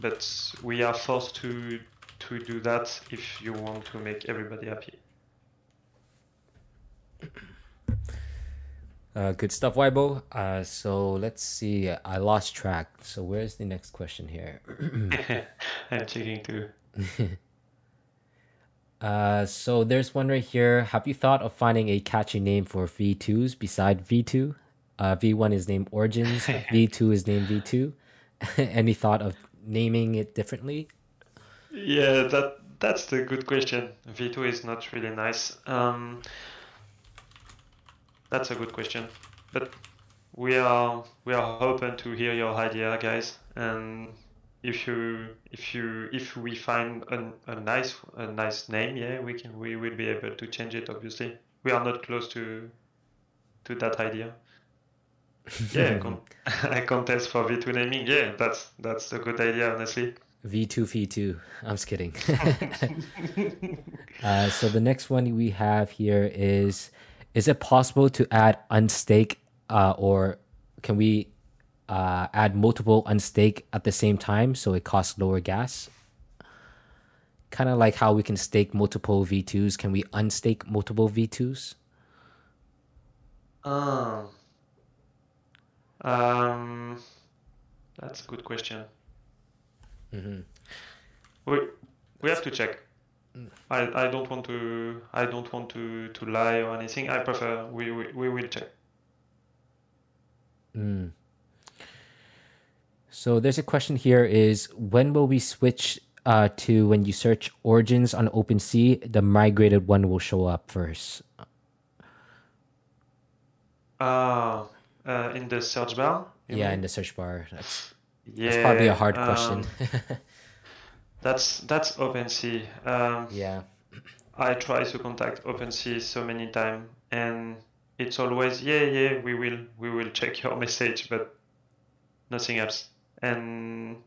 but we are forced to to do that if you want to make everybody happy. Uh, good stuff, Weibo. Uh, so let's see. I lost track. So where's the next question here? I'm checking too. uh, so there's one right here. Have you thought of finding a catchy name for V2s beside V2? Uh, V1 is named Origins. V2 is named V2. Any thought of naming it differently? Yeah, that that's the good question. V2 is not really nice. Um, that's a good question, but we are we are open to hear your idea, guys. And if you if you if we find a, a nice a nice name, yeah, we can we will be able to change it. Obviously, we are not close to to that idea. Yeah, con- I contest for V2 naming. Yeah, that's that's a good idea, honestly. V2 V2. I'm just kidding. uh, so the next one we have here is is it possible to add unstake uh, or can we uh, add multiple unstake at the same time so it costs lower gas? Kind of like how we can stake multiple V2s. Can we unstake multiple V2s? Um, um, that's a good question. Mm-hmm. We we have to check. I, I don't want to I don't want to, to lie or anything. I prefer we, we, we will check. Mm. So there's a question here is when will we switch uh, to when you search origins on OpenSea, the migrated one will show up first? Uh, uh in the search bar? Yeah, mean? in the search bar. That's, yeah, that's probably a hard question. Um, That's that's OpenSea. Um, yeah. I try to contact OpenSea so many times, and it's always yeah yeah we will we will check your message, but nothing else. And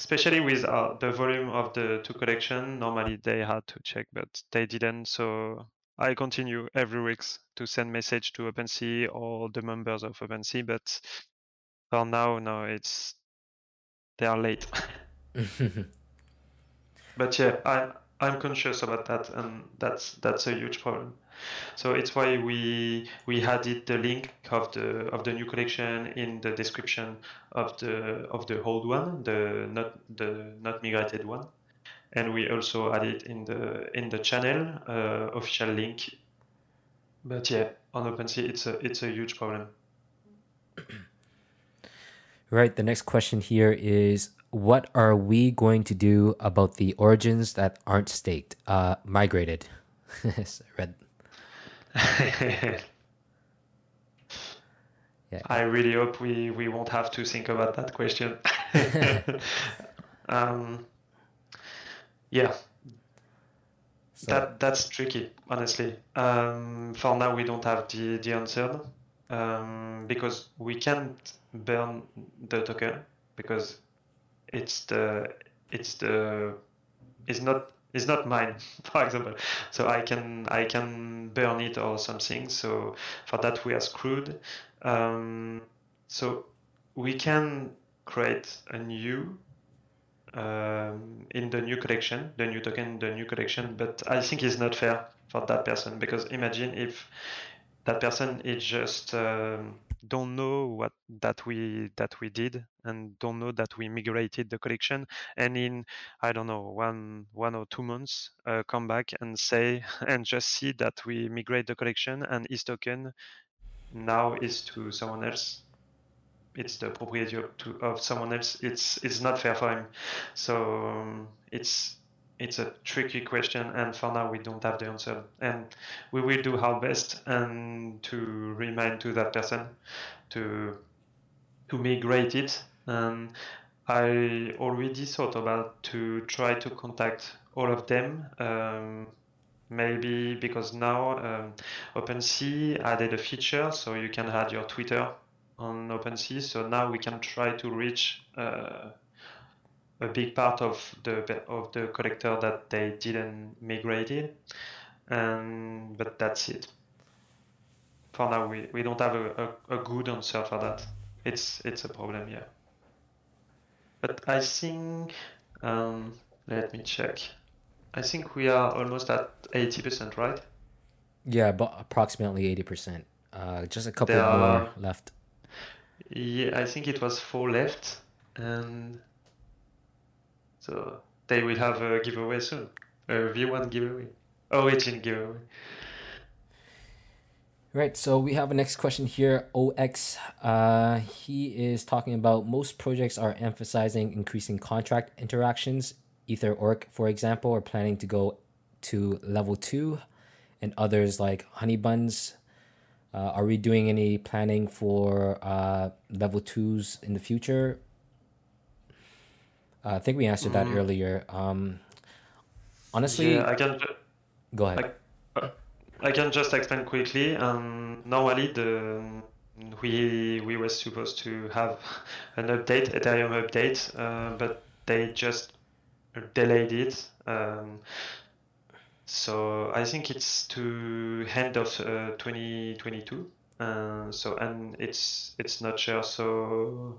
especially with uh, the volume of the two collection, normally they had to check, but they didn't. So I continue every week to send message to OpenSea or the members of OpenSea, but for now, no, it's they are late. but yeah, I I'm conscious about that, and that's that's a huge problem. So it's why we we added the link of the of the new collection in the description of the of the old one, the not the not migrated one, and we also added in the in the channel uh, official link. But yeah, on OpenSea, it's a it's a huge problem. Right. The next question here is what are we going to do about the origins that aren't staked, uh, migrated? Red. yeah. I really hope we, we won't have to think about that question. um, yeah, so. that that's tricky, honestly. Um, for now, we don't have the, the answer um, because we can't burn the token because it's the it's the it's not it's not mine for example so i can i can burn it or something so for that we are screwed um, so we can create a new um, in the new collection the new token the new collection but i think it's not fair for that person because imagine if that person is just um, don't know what that we that we did and don't know that we migrated the collection and in i don't know one one or two months uh, come back and say and just see that we migrate the collection and his token now is to someone else it's the property of, to, of someone else it's it's not fair for him. So um, it's it's a tricky question and for now we don't have the answer. And we will do our best and to remind to that person to to migrate it. And i already thought about to try to contact all of them um, maybe because now um, OpenSea added a feature so you can add your Twitter on OpenSea. So now we can try to reach uh, a big part of the of the collector that they didn't migrate it, and but that's it. For now, we, we don't have a, a, a good answer for that. It's it's a problem, yeah. But I think um, let me check. I think we are almost at eighty percent, right? Yeah, but approximately eighty percent. Uh, just a couple more are- left. Yeah, I think it was four left, and so they will have a giveaway soon. A V1 giveaway. Origin giveaway. Right, so we have a next question here. OX, uh, he is talking about most projects are emphasizing increasing contract interactions. Ether Orc, for example, are planning to go to level two, and others like Honey Buns. Uh, are we doing any planning for uh, level twos in the future? Uh, I think we answered that Mm. earlier. Um, honestly, Yeah, I can. ju- go ahead. Like, uh, I can just explain quickly. Um, normally, the we we were supposed to have an update, Ethereum update, uh, but they just delayed it. Um, so I think it's to end of uh, 2022. Uh, so and it's it's not sure. So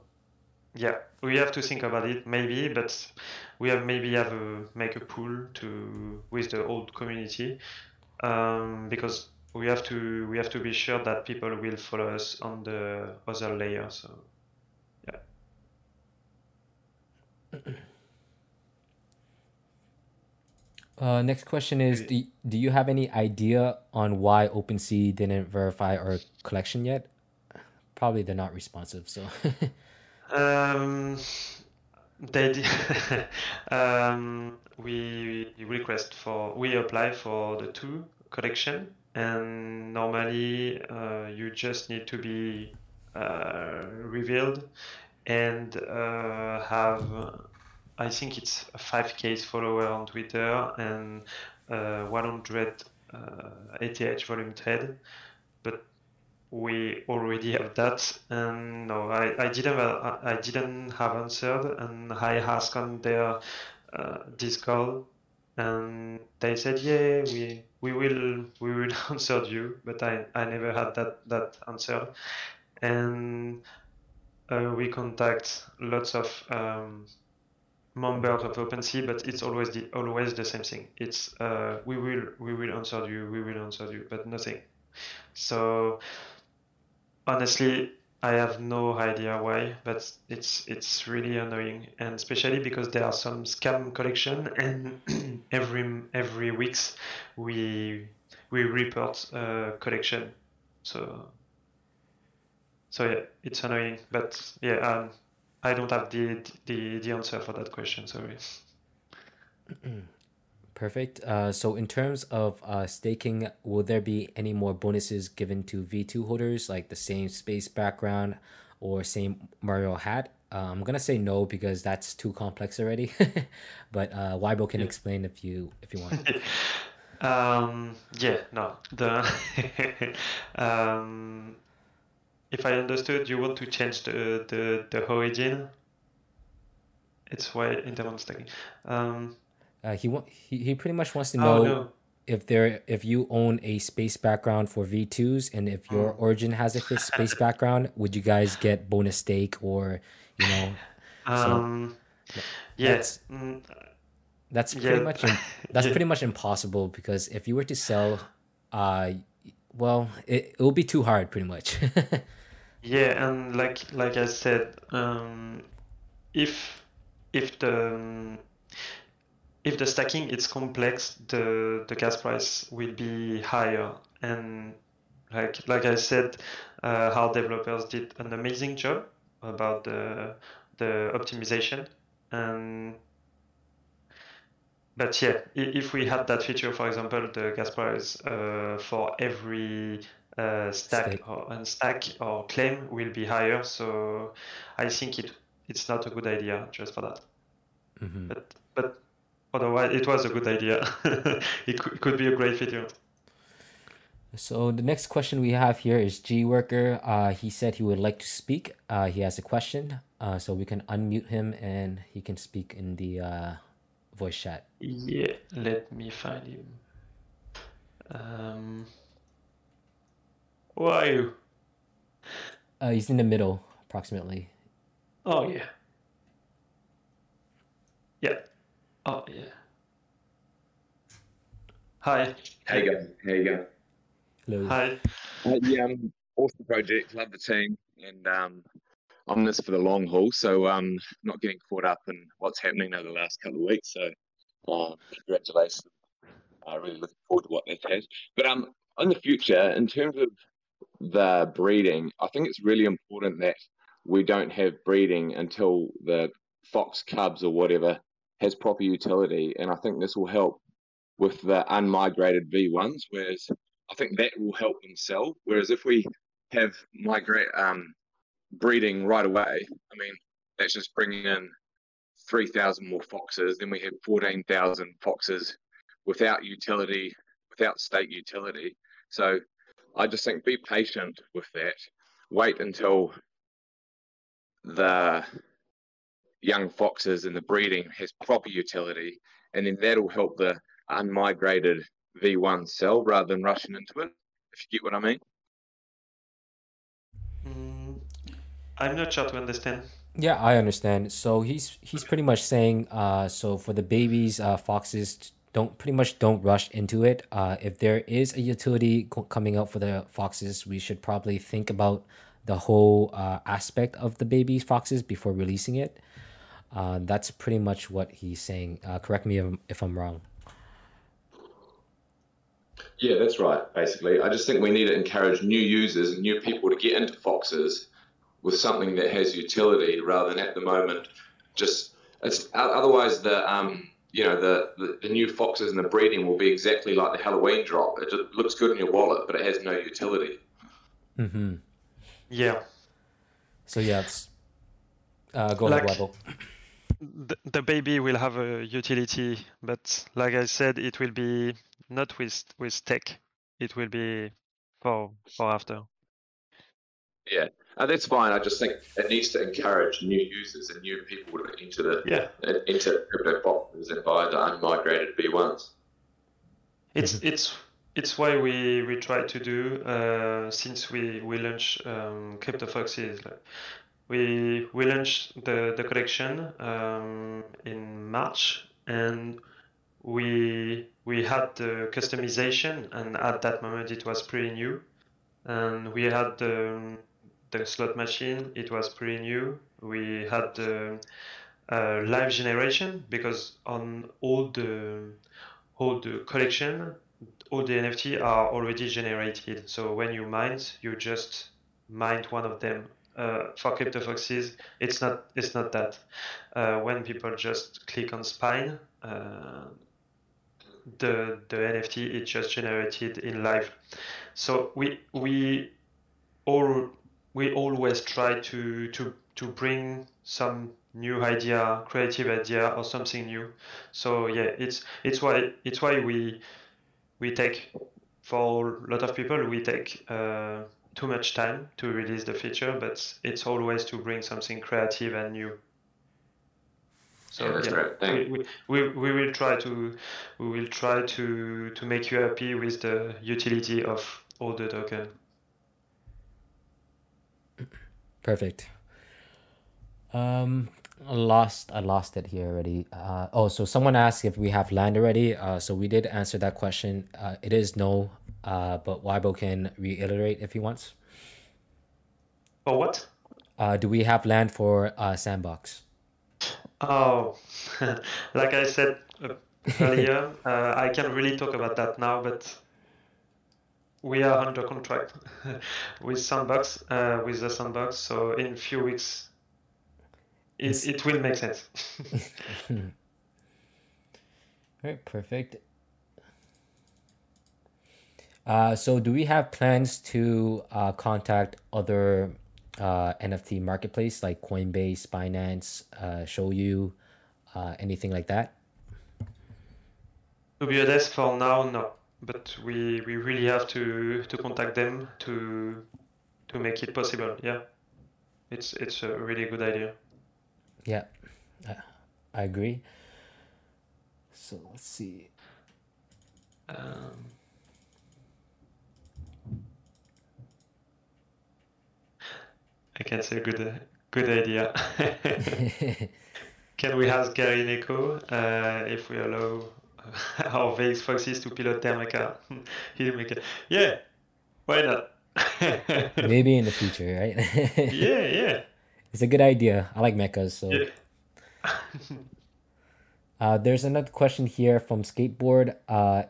yeah, we have to think about it maybe, but we have maybe have a make a pool to with the old community um, because we have to we have to be sure that people will follow us on the other layer. So yeah. Uh, next question is do, do you have any idea on why OpenSea didn't verify our collection yet? Probably they're not responsive, so Um, they um, we request for we apply for the two collection and normally uh, you just need to be uh, revealed and uh, have I think it's a 5k follower on Twitter and uh, 100 uh, ETH volume trade but we already have that. And no I, I didn't I didn't have answered and I asked on their uh, Discord and they said yeah we we will we will answer you but I, I never had that that answer. And uh, we contact lots of um, members of OpenSea but it's always the always the same thing. It's uh, we will we will answer you we will answer you but nothing. So honestly I have no idea why, but it's it's really annoying, and especially because there are some scam collection, and every every weeks we we report uh, collection, so so yeah, it's annoying, but yeah, um, I don't have the the the answer for that question. Sorry. perfect. Uh, so in terms of uh, staking, will there be any more bonuses given to V2 holders, like the same space background or same Mario hat? Uh, I'm gonna say no because that's too complex already. but uh, Weibo can Yeah. explain if you if you want. Um, yeah, no. The um, if I understood, you want to change the the, the origin. It's why interval stacking. Um, Uh, he want he, he pretty much wants to oh know no. if there if you own a space background for V2s and if your Mm. origin has a fit space background, would you guys get bonus stake or you know so Um, yeah. that's mm, that's pretty yeah. much that's Yeah. pretty much impossible because if you were to sell uh well it, it will be too hard pretty much Yeah, and like like I said, um, if if the if the stacking is complex, the the gas price will be higher. And like like I said, uh, our developers did an amazing job about the the optimization. And but yeah, if we had that feature, for example, the gas price uh, for every uh, stack stake or unstack or claim will be higher. So I think it it's not a good idea just for that. hmm But but otherwise, it was a good idea. it could, could be a great feature. So the next question we have here is G Worker. Uh, he said he would like to speak. Uh, he has a question. uh, so we can unmute him and he can speak in the uh, voice chat. Yeah, let me find him. Um, where are you? Uh, he's in the middle, approximately. Oh yeah. Yeah. Oh yeah. Hi. How you going? How you going? Hello. Hi. Uh, yeah, um, awesome project. Love the team, and um, I'm in this for the long haul. So um, not getting caught up in what's happening over the last couple of weeks. So uh, congratulations. I uh, really looking forward to what that has. But um, in the future, in terms of the breeding, I think it's really important that we don't have breeding until the fox cubs or whatever has proper utility, and I think this will help with the unmigrated V1s. Whereas I think that will help them sell. Whereas if we have migrate um, breeding right away, I mean that's just bringing in three thousand more foxes. Then we have fourteen thousand foxes without utility, without state utility. So I just think be patient with that. Wait until the young foxes and the breeding has proper utility, and then that'll help the unmigrated V1 sell rather than rushing into it. If you get what I mean. Mm, I'm not sure to understand. Yeah, I understand. So he's he's pretty much saying, uh, so for the babies, uh, foxes don't pretty much don't rush into it. Uh, if there is a utility co- coming out for the foxes, we should probably think about the whole uh, aspect of the baby foxes before releasing it. Uh, that's pretty much what he's saying. Uh, correct me if, if I'm wrong. Yeah, that's right. Basically, I just think we need to encourage new users and new people to get into foxes with something that has utility, rather than at the moment just it's otherwise the um you know the, the, the new foxes and the breeding will be exactly like the Halloween drop. It just looks good in your wallet, but it has no utility. Mm-hmm. Yeah. So yeah, it's, uh, go Like- ahead, Webble. The, the baby will have a utility, but like I said, it will be not with with tech. It will be for for after. Yeah, uh, that's fine. I just think it needs to encourage new users and new people to enter the Yeah. into crypto foxes and buy the unmigrated V1s. It's it's it's why we we try to do uh, since we we launch um, crypto foxes. We we launched the the collection um, in March and we we had the customization and at that moment it was pretty new and we had the the slot machine it was pretty new we had the uh, live generation because on all the all the collection all the NFT are already generated. So when you mine, you just mine one of them. Uh, for CryptoFoxes, it's not it's not that. Uh, when people just click on Spin, uh, the the NFT is just generated in live. So we we all we always try to to to bring some new idea, creative idea, or something new. So yeah, it's it's why it's why we we take for a lot of people we take uh, too much time to release the feature but it's always to bring something creative and new so Yeah. Thank we, we, we, we will try to we will try to to make you happy with the utility of all the token Perfect. Um, I lost I lost it here already. Uh, oh, so someone asked if we have land already. Uh, so we did answer that question. Uh, it is no. Uh, but Weibo can reiterate if he wants. for what Uh, do we have land for uh, sandbox? Oh, like I said uh, earlier, uh, I can't really talk about that now, but we are under contract with Sandbox, uh, with the Sandbox. So in a few weeks, it, it will make sense. All right, perfect. Uh, so do we have plans to uh, contact other uh, NFT marketplace like Coinbase, Binance, uh, Shoyu, uh, anything like that? to be honest, for now, no. But we, we really have to, to contact them to to make it possible. Yeah, it's it's a really good idea. Yeah, I, agree. So let's see. Um, I can say good, good idea. Can we ask Gary Neko uh, if we allow our VX Foxes to pilot their mecha? His mecha. Yeah, why not? Maybe in the future, right? yeah, yeah. It's a good idea. I like mechas, so. yeah. Uh, there's another question here from Skateboard. Uh,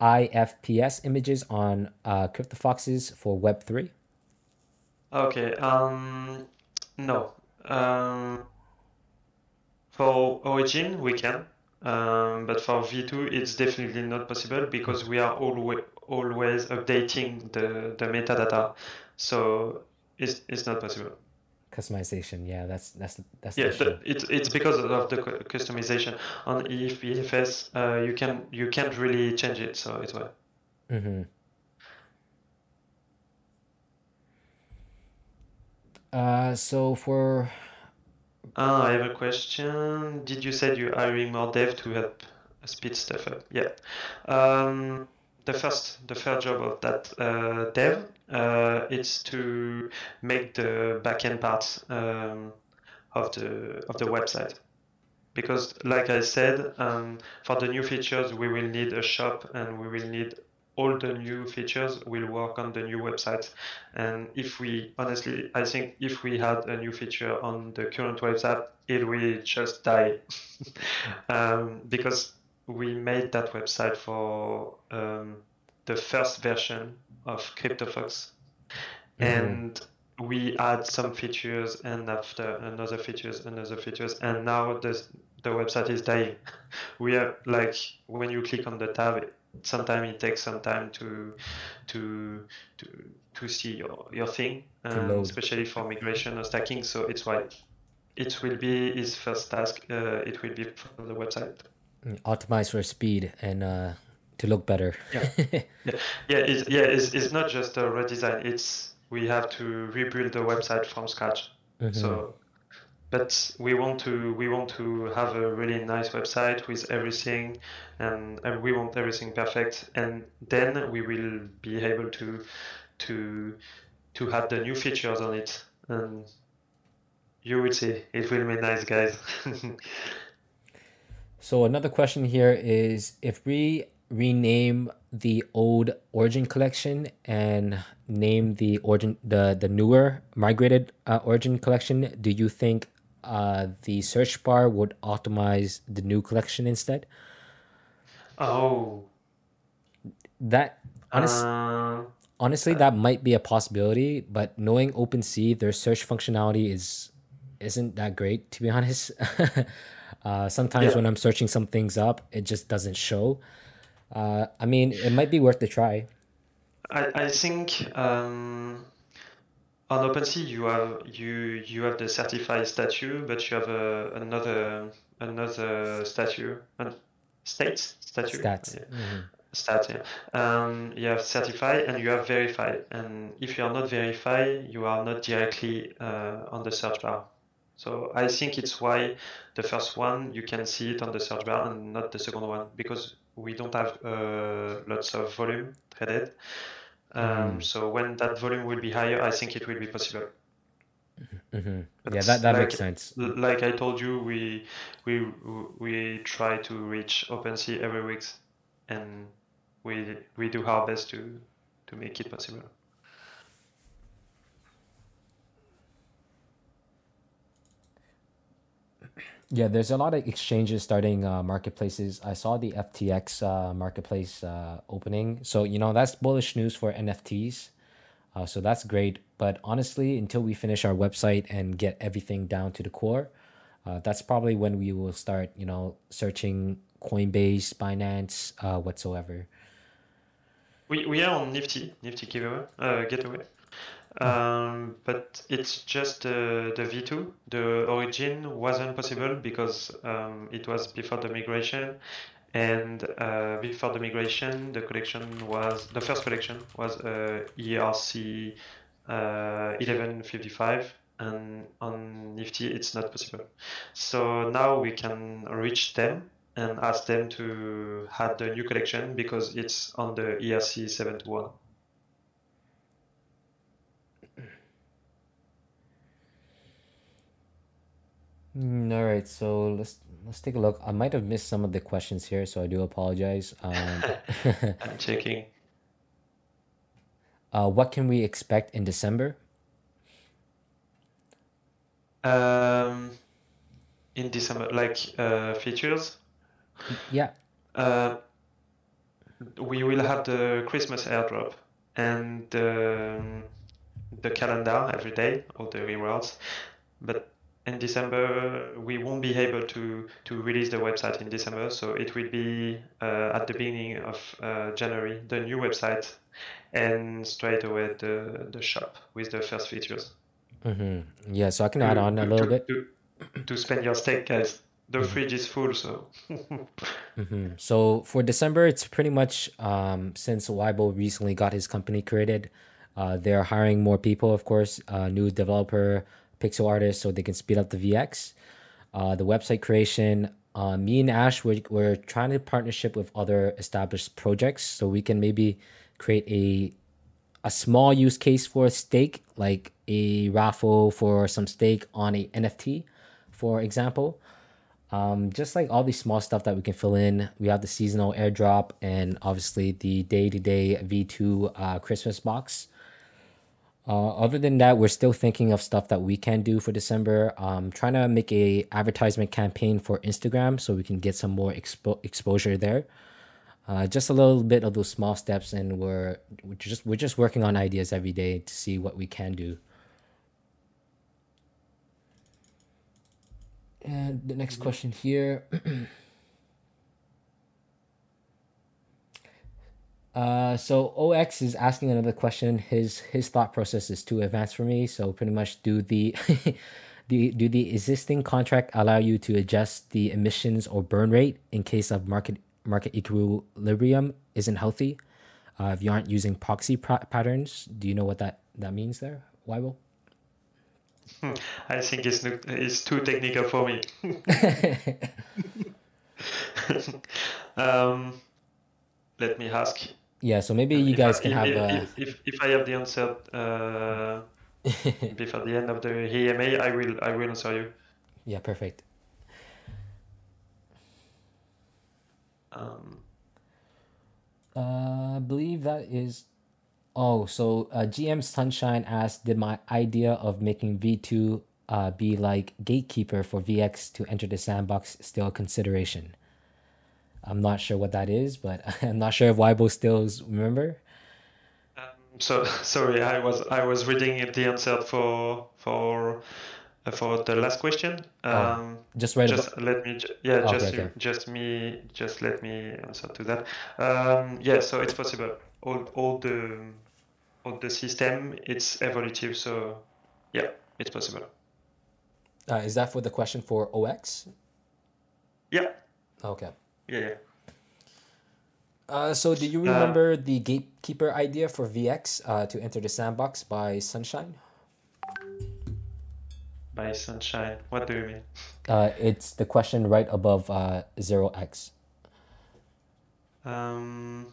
IPFS images on uh, CryptoFoxes for Web3. Okay. Um, no. Um, for Origin we can, um, but for V2 it's definitely not possible because we are always always updating the the metadata, so it's it's not possible. Customization, yeah, that's that's that's Yeah, the it's it's because of the customization on EFS. Uh, you can you can't really change it, so it's why. hmm Uh, so for Ah, I have a question. Did you said you're hiring more dev to help speed stuff up? Yeah. Um, the first the first job of that uh, dev uh, is to make the backend parts um, of the of the website. Because, like I said, um, for the new features, we will need a shop and we will need all the new features will work on the new website. And if we, honestly, I think if we had a new feature on the current website, it will just die. um, because we made that website for um, the first version of CryptoFox. And we add some features and after another features, another features, and now the the website is dying. We are like when you click on the tab, sometimes it takes some time to to to to see your your thing, um, especially for migration or staking. So it's why it will be his first task. Uh, it will be for the website. optimize for speed and uh, to look better. Yeah. Yeah, it's, yeah, it's, it's not just a redesign. It's we have to rebuild the website from scratch. Mhm. So, but we want to we want to have a really nice website with everything, and, and we want everything perfect. And then we will be able to to to have the new features on it. And you will see, it will be nice, guys. So another question here is if we rename the old Origin collection and name the origin the the newer migrated uh, Origin collection, do you think uh, the search bar would optimize the new collection instead? oh, That honest, uh, honestly, that might be a possibility, but knowing OpenSea, their search functionality is isn't that great to be honest. uh, sometimes Yeah. when I'm searching some things up, it just doesn't show. Uh, I mean, it might be worth a try. I, I think um, on OpenSea you have you you have the certified statue, but you have a, another another statue, uh, states statue. Stats. Yeah. Mhm. Stat, yeah. Um, you have certified and you have verified. And if you are not verified, you are not directly uh, on the search bar. So I think it's why the first one you can see it on the search bar and not the second one because we don't have uh, lots of volume traded. Um, Mm. So when that volume will be higher, I think it will be possible. Mhm. Yeah, that, that like, makes sense. like I told you, we we we try to reach OpenSea every week, and we we do our best to to make it possible. Yeah, there's a lot of exchanges starting uh, marketplaces. I saw the FTX uh, marketplace uh, opening. So, you know, that's bullish news for NFTs. Uh, so that's great. But honestly, until we finish our website and get everything down to the core, uh, that's probably when we will start, you know, searching Coinbase, Binance, uh, whatsoever. We we are on Nifty Nifty giveaway uh, gateway, um, but it's just uh, the V2. The origin wasn't possible because um, it was before the migration, and uh, before the migration, the collection was the first collection was uh, ERC uh, 1155, and on Nifty it's not possible. So now we can reach them and ask them to add the new collection because it's on the ERC 721. Mm, all right, so let's let's take a look. I might have missed some of the questions here, so I do apologize. Um, I'm checking. uh, what can we expect in December? Um, in December, like uh, features, Yeah. uh, we will have the Christmas airdrop and um, the calendar every day, all the rewards. But in December, we won't be able to to release the website in December, so it will be uh, at the beginning of uh, January, the new website, and straight away the the shop with the first features. hmm Yeah, so I can add on a little to- bit. to, to spend your stake, guys. The Mhm. fridge is full, so hmm So for December, it's pretty much um, since Weibo recently got his company created, uh, they're hiring more people, of course, uh, new developer, pixel artists, so they can speed up the VX. Uh, the website creation, uh, me and Ash, we're, we're trying to partnership with other established projects so we can maybe create a a small use case for a stake, like a raffle for some stake on a NFT, for example. Um, just like all these small stuff that we can fill in. We have the seasonal airdrop and obviously the day to day V2 uh, Christmas box. Uh, other than that, we're still thinking of stuff that we can do for December. Um, trying to make a advertisement campaign for Instagram so we can get some more expo- exposure there. Uh, just a little bit of those small steps, and we're we're just we're just working on ideas every day to see what we can do. And the next question here. Uh, so OX is asking another question. His his thought process is too advanced for me. So pretty much, do the the do the existing contract allow you to adjust the emissions or burn rate in case of market market equilibrium isn't healthy? Uh, if you aren't using proxy pra- patterns, do you know what that that means there, Weibo? I think it's it's too technical for me. um, let me ask. Yeah. So maybe you If guys I- can if, have. if, Uh, if, if, I have the answer uh, before the end of the AMA, I will I will answer you. yeah, perfect. Um, Uh, I believe that is. Oh, so uh, GM Sunshine asked, "Did my idea of making V two uh, be like gatekeeper for VX to enter the sandbox still a consideration?" I'm not sure what that is, but I'm not sure if Weibo still remember. um, so sorry, I was I was reading the answer for for uh, for the last question. Um, Just right just above. let me yeah just okay. just me just let me answer to that um yeah so it's possible all all the all the system it's evolutive so yeah it's possible Uh, is that for the question for OX? yeah Okay. yeah yeah Uh, so do you Uh, remember the gatekeeper idea for VX uh, to enter the sandbox by Sunshine? by sunshine what do you mean Uh, it's the question right above uh, zero X. um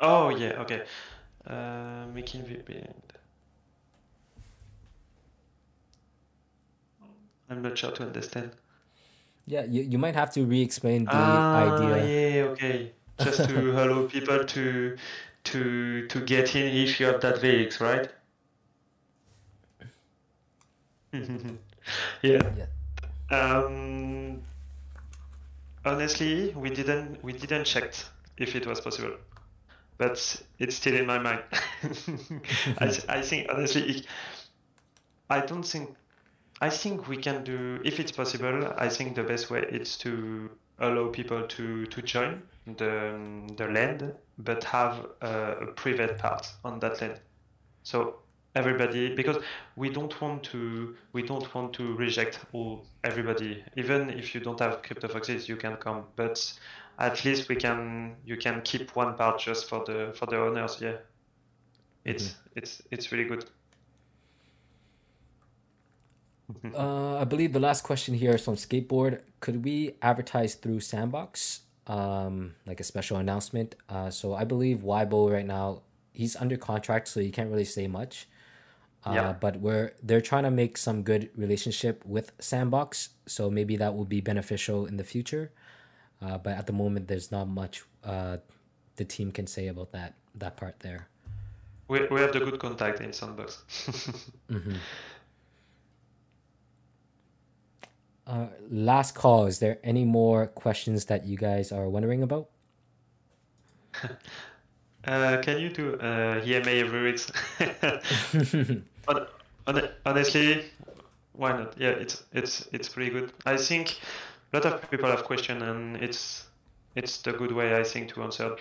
oh yeah okay uh making VPN I'm not sure to understand Yeah, you, you might have to re-explain the Ah, idea. yeah, okay. Just to allow people to to to get in if you have that VX, right? yeah. Yeah. Um, honestly, we didn't we didn't check if it was possible, but it's still in my mind. I I think honestly, I don't think I think we can do if it's possible. I think the best way is to allow people to to join the the land, but have a, a private part on that land. So everybody because we don't want to we don't want to reject all everybody even if you don't have CryptoFoxes you can come but at least we can you can keep one part just for the for the owners yeah it's mm-hmm. it's it's really good uh, I believe the last question here is from Skateboard. Could we advertise through Sandbox, um, like a special announcement? Uh, so I believe Weibo right now he's under contract, so he can't really say much. Uh, yeah. But we're they're trying to make some good relationship with Sandbox, so maybe that will be beneficial in the future. Uh, but at the moment, there's not much uh, the team can say about that that part there. We we have the good contact in Sandbox. mm-hmm. Uh, last call. Is there any more questions that you guys are wondering about? uh, can you do uh, AMA every week? honestly, why not? Yeah, it's it's it's pretty good. I think a lot of people have questions, and it's it's the good way I think to answer.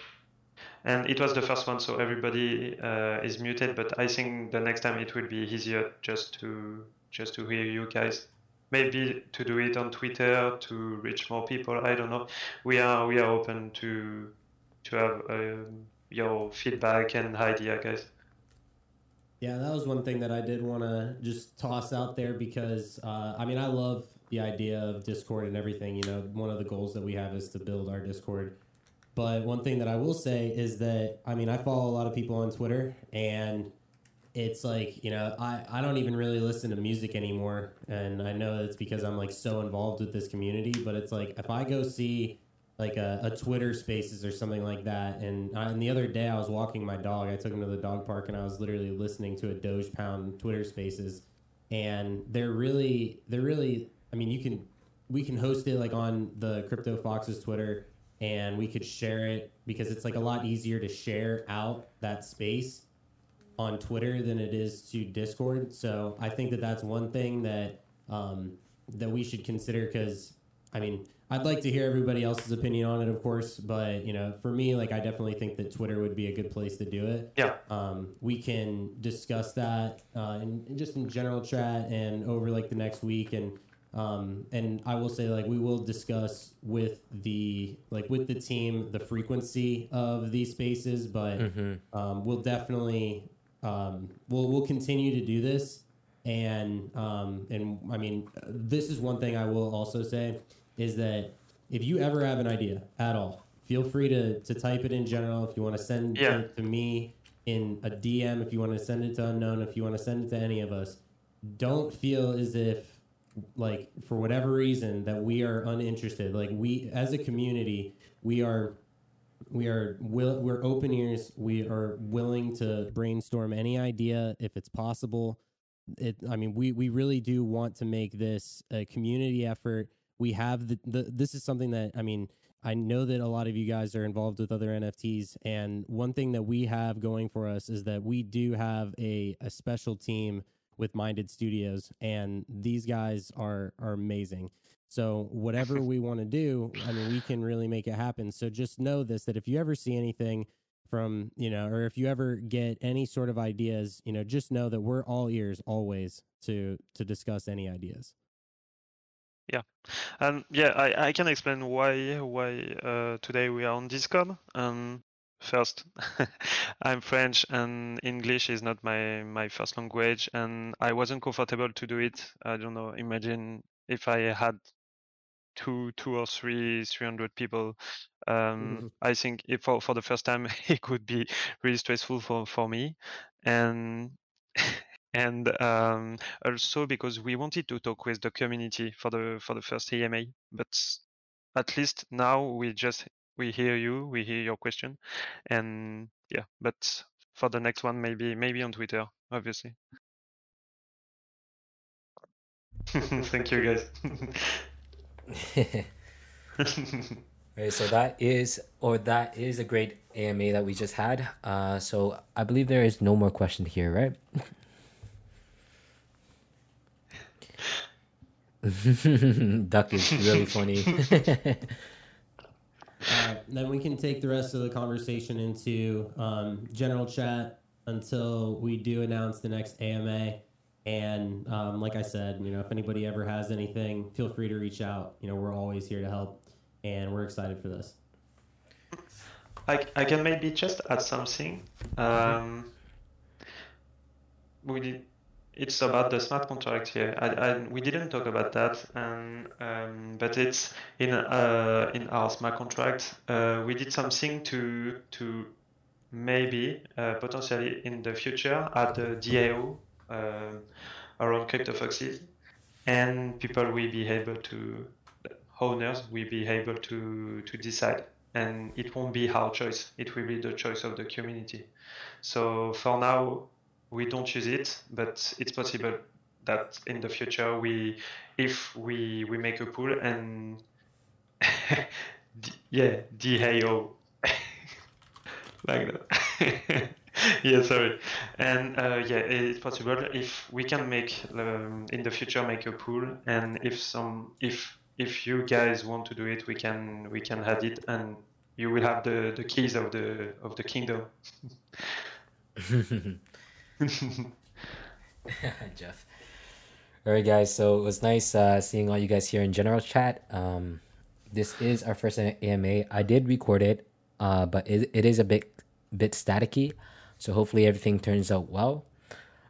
And it was the first one, so everybody uh, is muted. But I think the next time it will be easier just to just to hear you guys maybe to do it on Twitter to reach more people. I don't know. We are we are open to to have uh, your feedback and idea, guys. Yeah, that was one thing that I did want to just toss out there because uh, I mean I love the idea of Discord and everything. You know, one of the goals that we have is to build our Discord. But one thing that I will say is that I mean I follow a lot of people on Twitter and it's like you know I, I don't even really listen to music anymore. And i know it's because i'm like so involved with this community but it's like if i go see like a, a twitter spaces or something like that and, I, and the other day i was walking my dog i took him to the dog park and i was literally listening to a doge pound twitter spaces. And they're really they're really i mean you can we can host it like on the crypto foxes twitter and we could share it because it's like a lot easier to share out that space on Twitter than it is to Discord. So I think that that's one thing that um, that we should consider because I mean I'd like to hear everybody else's opinion on it, of course, but you know, for me, like I definitely think that Twitter would be a good place to do it. Yeah. Um, we can discuss that uh, and just in general chat and over like the next week and. Um, and I will say, like, we will discuss with the like with the team the frequency of these spaces, but mm-hmm. um, we'll definitely um, we'll we'll continue to do this, and um, and I mean, this is one thing I will also say is that if you ever have an idea at all, feel free to to type it in general. If you want to send yeah. it to me in a DM, if you want to send it to unknown, if you want to send it to any of us, don't feel as if like for whatever reason that we are uninterested. Like we as a community, we are we are will we're open ears. We are willing to brainstorm any idea if it's possible. It I mean we we really do want to make this a community effort. We have the, the this is something that I mean I know that a lot of you guys are involved with other NFTs and one thing that we have going for us is that we do have a a special team with Minded Studios and these guys are are amazing. So whatever we want to do, I mean, we can really make it happen. So just know this: that if you ever see anything from you know, or if you ever get any sort of ideas, you know, just know that we're all ears always to to discuss any ideas. Yeah, and yeah, I, I can explain why why uh, today we are on Discord. Um, first, I'm French and English is not my my first language, and I wasn't comfortable to do it. I don't know. Imagine if I had two two or three three hundred people um, mm-hmm. i think if for, for the first time it could be really stressful for for me. And and um, also because we wanted to talk with the community for the for the first AMA but at least now we just we hear you we hear your question. And yeah but for the next one maybe maybe on twitter obviously. Thank you. guys right, so that is, or that is a great AMA that we just had. Uh, so I believe there is no more question here, right? Duck is really funny. uh, then we can take the rest of the conversation into um, general chat. until we do announce the next AMA. And um, like I said, you know, if anybody ever has anything, feel free to reach out. You know, we're always here to help, and we're excited for this. I, I can maybe just add something. Um, we did, it's about the smart contract here. I, I, we didn't talk about that, and um, but it's in uh, in our smart contract. Uh, we did something to to maybe uh, potentially in the future add the DAO Uh, around crypto CryptoFoxes, and people will be able to owners will be able to to decide. And it won't be our choice. It will be the choice of the community. So for now we don't use it but it's possible that in the future we if we we make a pool and yeah DAO like that yeah sorry and uh, yeah it's possible if we can make um, in the future make a pool and if some if if you guys want to do it, we can we can add it, and you will have the the keys of the of the kingdom. Jeff. All right, guys. So it was nice uh, seeing all you guys here in general chat. Um, this is our first AMA. I did record it, uh, but it, it is a bit bit staticky. So hopefully everything turns out well.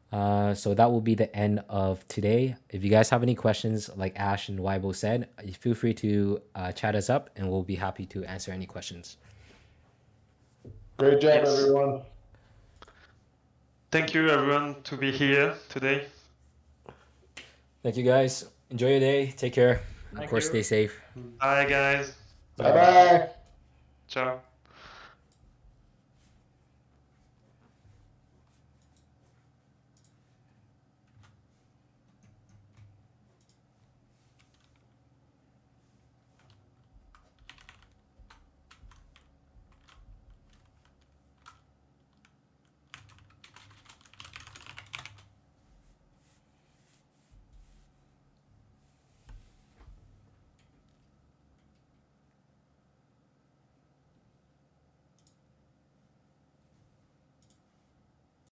Uh, so that will be the end of today. If you guys have any questions, like Ash and Weibo said, feel free to uh, chat us up and we'll be happy to answer any questions. Great job, yes. everyone. Thank you, everyone, to be here today. Thank you, guys. Enjoy your day. Take care. Thank of course, you. stay safe. Bye, guys. Bye bye. Ciao.